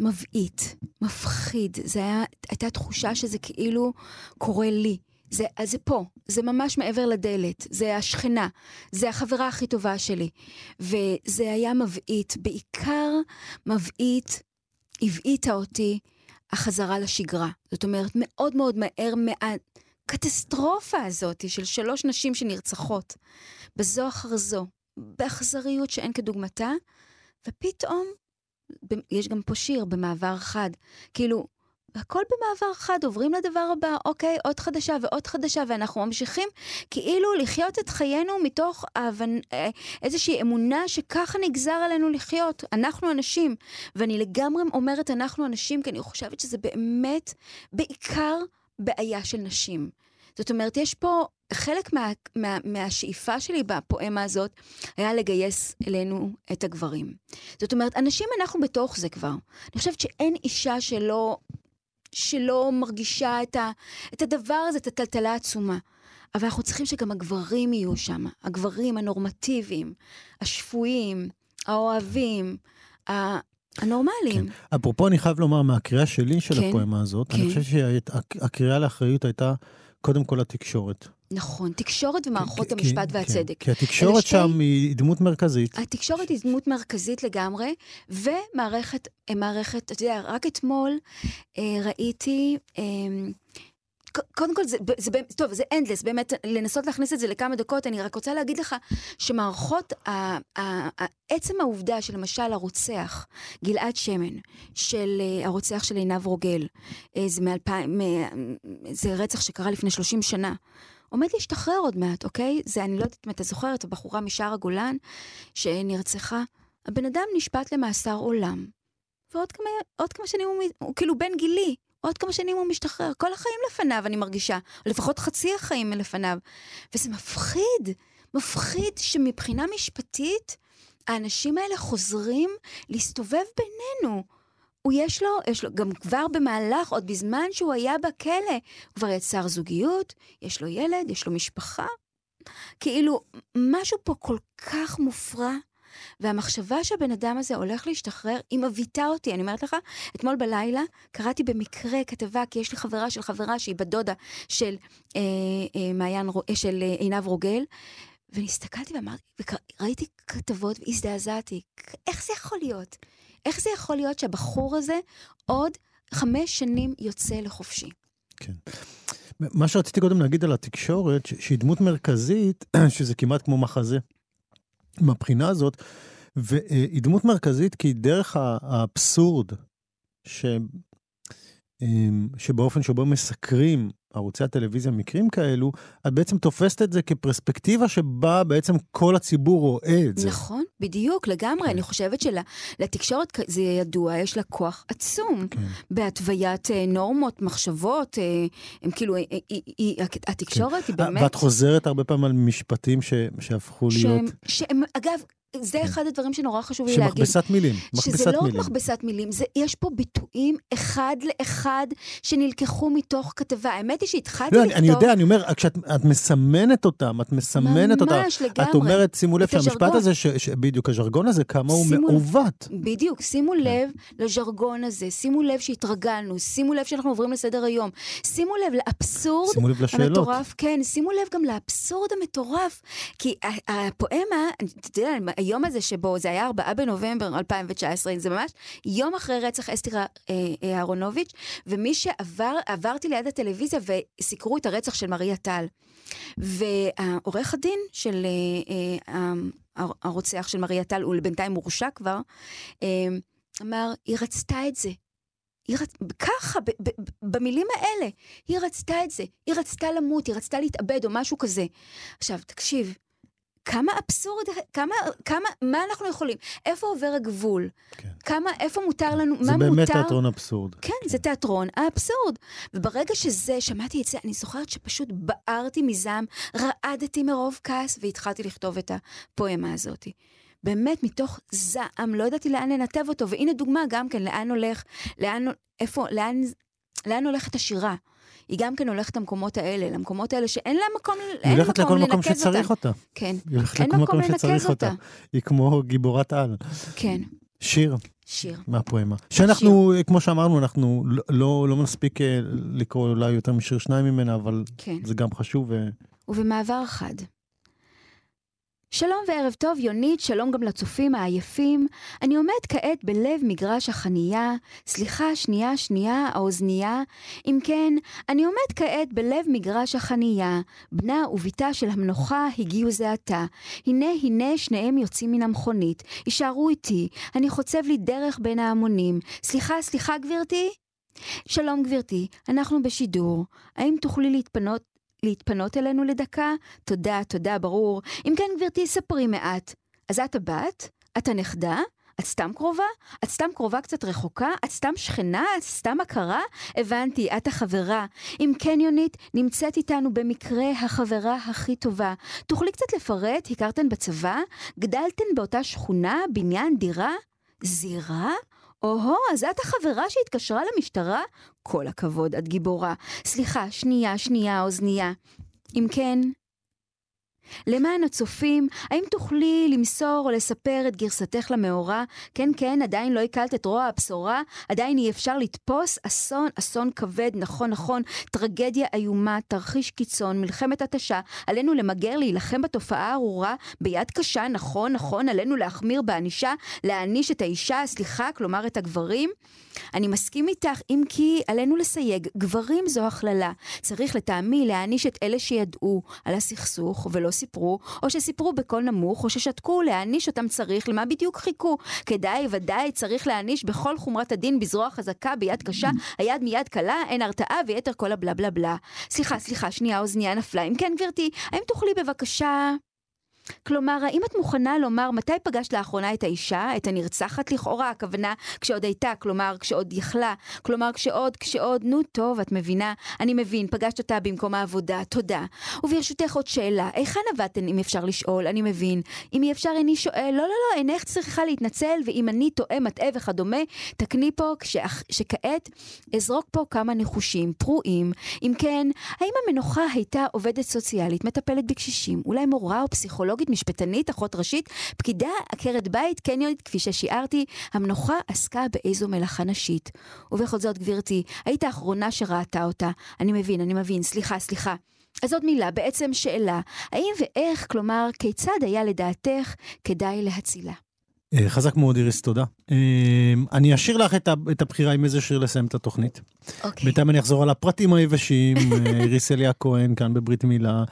S1: מבעית, מפחיד. זה היה, הייתה תחושה שזה כאילו קורה לי. זה, זה פה, זה ממש מעבר לדלת, זה השכנה, זה החברה הכי טובה שלי. וזה היה מבעית, בעיקר מבעית, הבעיטה אותי החזרה לשגרה. זאת אומרת, מאוד מאוד מהר, מהקטסטרופה הזאת של שלוש נשים שנרצחות, בזו אחר זו, באכזריות שאין כדוגמתה, ופתאום יש גם פה שיר במעבר חד. כאילו, הכל במעבר חד, עוברים לדבר הבא, אוקיי, עוד חדשה ועוד חדשה, ואנחנו ממשיכים כאילו לחיות את חיינו מתוך אבנ... אה, איזושהי אמונה שככה נגזר עלינו לחיות. אנחנו אנשים. ואני לגמרי אומרת אנחנו אנשים, כי אני חושבת שזה באמת בעיקר בעיה של נשים. זאת אומרת, יש פה, חלק מה, מה, מהשאיפה שלי בפואמה הזאת היה לגייס אלינו את הגברים. זאת אומרת, אנשים אנחנו בתוך זה כבר. אני חושבת שאין אישה שלא, שלא מרגישה את, ה, את הדבר הזה, את הטלטלה העצומה. אבל אנחנו צריכים שגם הגברים יהיו שם, הגברים הנורמטיביים, השפויים, האוהבים, הנורמליים.
S2: כן. אפרופו, אני חייב לומר, מהקריאה שלי של כן, הפואמה הזאת, כן. אני חושב שהקריאה לאחריות הייתה קודם כל התקשורת.
S1: נכון, תקשורת ומערכות כי, המשפט כי, והצדק.
S2: כי התקשורת שתי... שם היא דמות מרכזית.
S1: התקשורת היא דמות מרכזית לגמרי, ומערכת, מערכת, אתה יודע, רק אתמול אה, ראיתי... אה, קודם כל, זה, זה, זה, טוב, זה אנדלס, באמת, לנסות להכניס את זה לכמה דקות, אני רק רוצה להגיד לך שמערכות, ה, ה, ה, עצם העובדה שלמשל הרוצח, גלעד שמן, של uh, הרוצח של עינב רוגל, uh, זה, מאלפיים, זה רצח שקרה לפני 30 שנה. עומד להשתחרר עוד מעט, אוקיי? זה, אני לא יודעת אם אתה זוכר את הבחורה משער הגולן שנרצחה. הבן אדם נשפט למאסר עולם. ועוד כמה, כמה שנים הוא, הוא כאילו בן גילי, עוד כמה שנים הוא משתחרר. כל החיים לפניו, אני מרגישה. לפחות חצי החיים לפניו. וזה מפחיד. מפחיד שמבחינה משפטית, האנשים האלה חוזרים להסתובב בינינו. הוא יש לו, יש לו, גם כבר במהלך, עוד בזמן שהוא היה בכלא, הוא כבר יצר זוגיות, יש לו ילד, יש לו משפחה. כאילו, משהו פה כל כך מופרע. והמחשבה שהבן אדם הזה הולך להשתחרר, היא מבעיטה אותי. אני אומרת לך, אתמול בלילה קראתי במקרה כתבה, כי יש לי חברה של חברה שהיא בת דודה של אה, אה, מעיין, אה, של אה, עינב רוגל, והסתכלתי ואמרתי, וראיתי כתבות והזדעזעתי, איך זה יכול להיות? איך זה יכול להיות שהבחור הזה עוד חמש שנים יוצא לחופשי?
S2: כן. מה שרציתי קודם להגיד על התקשורת, שהיא דמות מרכזית, <clears throat> שזה כמעט כמו מחזה. מהבחינה הזאת, והיא דמות מרכזית כי דרך האבסורד, ש... אמ, שבאופן שבו מסקרים ערוצי הטלוויזיה מקרים כאלו, את בעצם תופסת את זה כפרספקטיבה שבה בעצם כל הציבור רואה את זה.
S1: נכון, בדיוק, לגמרי. כן. אני חושבת שלתקשורת, זה ידוע, יש לה כוח עצום כן. בהתוויית אה, נורמות, מחשבות, אה, הם כאילו, היא, היא, היא, התקשורת כן. היא באמת...
S2: ואת חוזרת הרבה פעמים על משפטים ש, שהפכו שהם, להיות...
S1: שהם, אגב, זה כן. אחד הדברים שנורא חשוב לי להגיד.
S2: שמכבסת מילים, מכבסת
S1: מילים. שזה לא רק מכבסת מילים, זה, יש פה ביטויים אחד לאחד שנלקחו מתוך כתבה. האמת היא שהתחלתי
S2: לא, לכתוב... אני יודע, אני אומר, כשאת מסמנת אותם, את מסמנת אותם.
S1: ממש, לגמרי.
S2: את אומרת, שימו לב שהמשפט הזה, ש, ש, בדיוק, הז'רגון הזה, כמה הוא מעוות.
S1: בדיוק, שימו כן. לב לז'רגון הזה, שימו לב שהתרגלנו, שימו לב שאנחנו עוברים לסדר היום, שימו לב לאבסורד
S2: שימו לב לשאלות. המטורף,
S1: כן, שימו לב גם לאבסורד המטורף. כי הפואמה, אתה יודע, היום הזה שבו, זה היה 4 בנובמבר 2019, זה ממש יום אחרי רצח אסתר אה, אה, אהרונוביץ', ומי שעבר, עברתי ליד הטלוויזיה וסיקרו את הרצח של מריה טל. ועורך הדין של אה, הרוצח של מריה טל, הוא בינתיים מורשע כבר, אמר, היא רצתה את זה. היא רצ... ככה, ב- ב- במילים האלה, היא רצתה את זה. היא רצתה למות, היא רצתה להתאבד או משהו כזה. עכשיו, תקשיב, כמה אבסורד, כמה, כמה, מה אנחנו יכולים? איפה עובר הגבול? כן. כמה, איפה מותר לנו, מה מותר?
S2: זה באמת תיאטרון אבסורד.
S1: כן, כן, זה תיאטרון האבסורד. וברגע שזה, שמעתי את זה, אני זוכרת שפשוט בערתי מזעם, רעדתי מרוב כעס, והתחלתי לכתוב את הפואמה הזאת. באמת, מתוך זעם, לא ידעתי לאן לנתב אותו, והנה דוגמה גם כן, לאן הולך, לאן, איפה, לאן, לאן הולכת השירה. היא גם כן הולכת למקומות האלה, למקומות האלה שאין לה מקום, לנקז אותה.
S2: היא הולכת לכל מקום שצריך אותה.
S1: כן.
S2: היא הולכת לכל מקום שצריך אותה. היא כמו גיבורת על.
S1: כן.
S2: שיר.
S1: שיר.
S2: מהפואמה. שאנחנו, שיר. כמו שאמרנו, אנחנו לא, לא, לא מספיק אה, לקרוא אולי יותר משיר שניים ממנה, אבל כן. זה גם חשוב. ו...
S1: ובמעבר חד. שלום וערב טוב, יונית, שלום גם לצופים העייפים. אני עומד כעת בלב מגרש החנייה, סליחה, שנייה, שנייה, האוזנייה. אם כן, אני עומד כעת בלב מגרש החנייה. בנה ובתה של המנוחה הגיעו זה עתה. הנה, הנה, שניהם יוצאים מן המכונית. יישארו איתי, אני חוצב לי דרך בין ההמונים. סליחה, סליחה, גברתי? שלום גברתי, אנחנו בשידור. האם תוכלי להתפנות להתפנות אלינו לדקה? תודה, תודה, ברור. אם כן, גברתי, ספרי מעט. אז את הבת? את הנכדה? את סתם קרובה? את סתם קרובה קצת רחוקה? את סתם שכנה? את סתם הכרה? הבנתי, את החברה. אם קניונית נמצאת איתנו במקרה החברה הכי טובה. תוכלי קצת לפרט? הכרתן בצבא? גדלתן באותה שכונה? בניין? דירה? זירה? או-הו, אז את החברה שהתקשרה למשטרה? כל הכבוד, את גיבורה. סליחה, שנייה, שנייה, אוזנייה. אם כן, למען הצופים, האם תוכלי למסור או לספר את גרסתך למאורע? כן, כן, עדיין לא הקלת את רוע הבשורה, עדיין אי אפשר לתפוס אסון, אסון כבד, נכון, נכון, טרגדיה איומה, תרחיש קיצון, מלחמת התשה, עלינו למגר, להילחם בתופעה הארורה ביד קשה, נכון, נכון, עלינו להחמיר בענישה, להעניש את האישה, סליחה, כלומר את הגברים. אני מסכים איתך, אם כי עלינו לסייג, גברים זו הכללה. צריך לטעמי להעניש את אלה שידעו על הסכסוך ולא סיפרו, או שסיפרו בקול נמוך, או ששתקו, להעניש אותם צריך, למה בדיוק חיכו? כדאי, ודאי, צריך להעניש בכל חומרת הדין בזרוע חזקה, ביד קשה, היד מיד קלה, אין הרתעה ויתר כל הבלה בלה בלה. סליחה, סליחה, שנייה, אוזנייה נפלה. אם כן, גברתי, האם תוכלי בבקשה... כלומר, האם את מוכנה לומר מתי פגשת לאחרונה את האישה, את הנרצחת לכאורה, הכוונה כשעוד הייתה, כלומר כשעוד יכלה, כלומר כשעוד, כשעוד, נו טוב, את מבינה? אני מבין, פגשת אותה במקום העבודה, תודה. וברשותך עוד שאלה, היכן עבדתן אם אפשר לשאול, אני מבין. אם אי אפשר איני שואל, לא, לא, לא, אינך צריכה להתנצל, ואם אני טועה, מטעה וכדומה, תקני פה כשאח, שכעת אזרוק פה כמה נחושים, פרועים. אם כן, האם המנוחה הייתה עובדת סוציאלית, מטפלת בקשישים, אולי מורה או פסיכולוג? פסיכולוגית, משפטנית, אחות ראשית, פקידה, עקרת בית, קניונית, כפי ששיערתי, המנוחה עסקה באיזו מלאכה נשית. ובכל זאת, גברתי, היית האחרונה שראתה אותה. אני מבין, אני מבין, סליחה, סליחה. אז עוד מילה, בעצם שאלה, האם ואיך, כלומר, כיצד היה לדעתך כדאי להצילה?
S2: אה, חזק מאוד, איריס, תודה. אה, אני אשאיר לך את הבחירה עם איזה שיר לסיים את התוכנית. אוקיי. בינתיים אני אחזור על הפרטים היבשים. אה, <laughs> איריס אליה כהן כאן בברית מילה,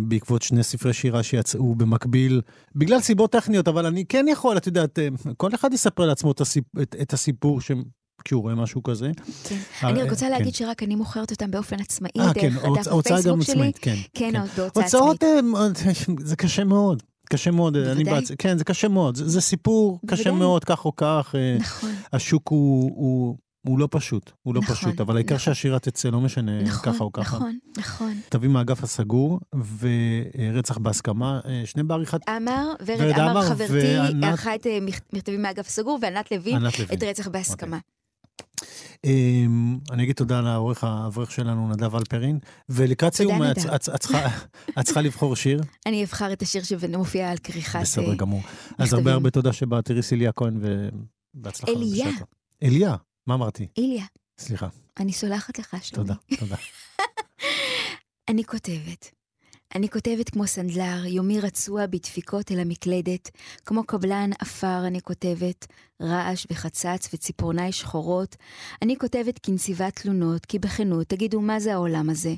S2: בעקבות שני ספרי שירה שיצאו במקביל, בגלל סיבות טכניות, אבל אני כן יכול, את יודעת, כל אחד יספר לעצמו את הסיפור ש... כשהוא רואה משהו כזה.
S1: כן. אני רק רוצה להגיד כן. שרק אני מוכרת אותם באופן עצמאי, דרך כן, דף הפייסבוק שלי. כן, כן, בהוצאה עצמאית.
S2: הוצאות, <laughs> זה קשה מאוד. קשה מאוד, אני בעצ... כן, זה קשה מאוד, זה, זה סיפור בוודאי. קשה מאוד, כך או כך. אה, נכון. השוק הוא, הוא, הוא לא פשוט, הוא לא נכון, פשוט, אבל העיקר נכון. שהשירה תצא, לא משנה נכון, ככה או ככה.
S1: נכון, נכון.
S2: תביא מהאגף הסגור, ורצח בהסכמה, אה, שני בעריכת...
S1: עמר, ורד עמר חברתי, ערכה את אה, מכתבים מהאגף הסגור, וענת לוין, את רצח בהסכמה. Okay.
S2: אמ, אני אגיד תודה לעורך האברך שלנו, נדב אלפרין, ולקראת סיום, את צריכה לבחור שיר. <laughs>
S1: אני אבחר את השיר שמופיע על כריכת...
S2: בסדר אה, גמור. אז הרבה הרבה תודה שבאת, איריס איליה כהן, ובהצלחה.
S1: אליה.
S2: אליה, מה אמרתי?
S1: איליה.
S2: סליחה.
S1: אני סולחת לך, שלומי.
S2: תודה, תודה. <laughs>
S1: אני כותבת. אני כותבת כמו סנדלר, יומי רצוע בדפיקות אל המקלדת, כמו קבלן עפר אני כותבת, רעש וחצץ וציפורניי שחורות. אני כותבת כנציבת תלונות, כי בכנות, תגידו מה זה העולם הזה.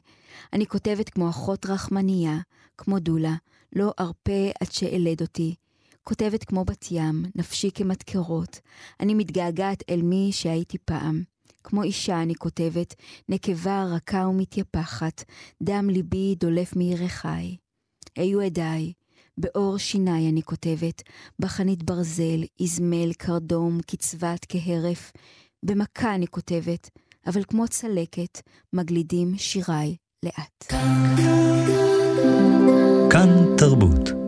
S1: אני כותבת כמו אחות רחמנייה, כמו דולה, לא ארפה עד שאלד אותי. כותבת כמו בת ים, נפשי כמדקרות. אני מתגעגעת אל מי שהייתי פעם. כמו אישה אני כותבת, נקבה רכה ומתייפחת, דם ליבי דולף מירכיי. היו עדיי, באור שיניי אני כותבת, בחנית ברזל, איזמל, קרדום, קצבת, כהרף. במכה אני כותבת, אבל כמו צלקת, מגלידים שיריי לאט.
S3: כאן תרבות.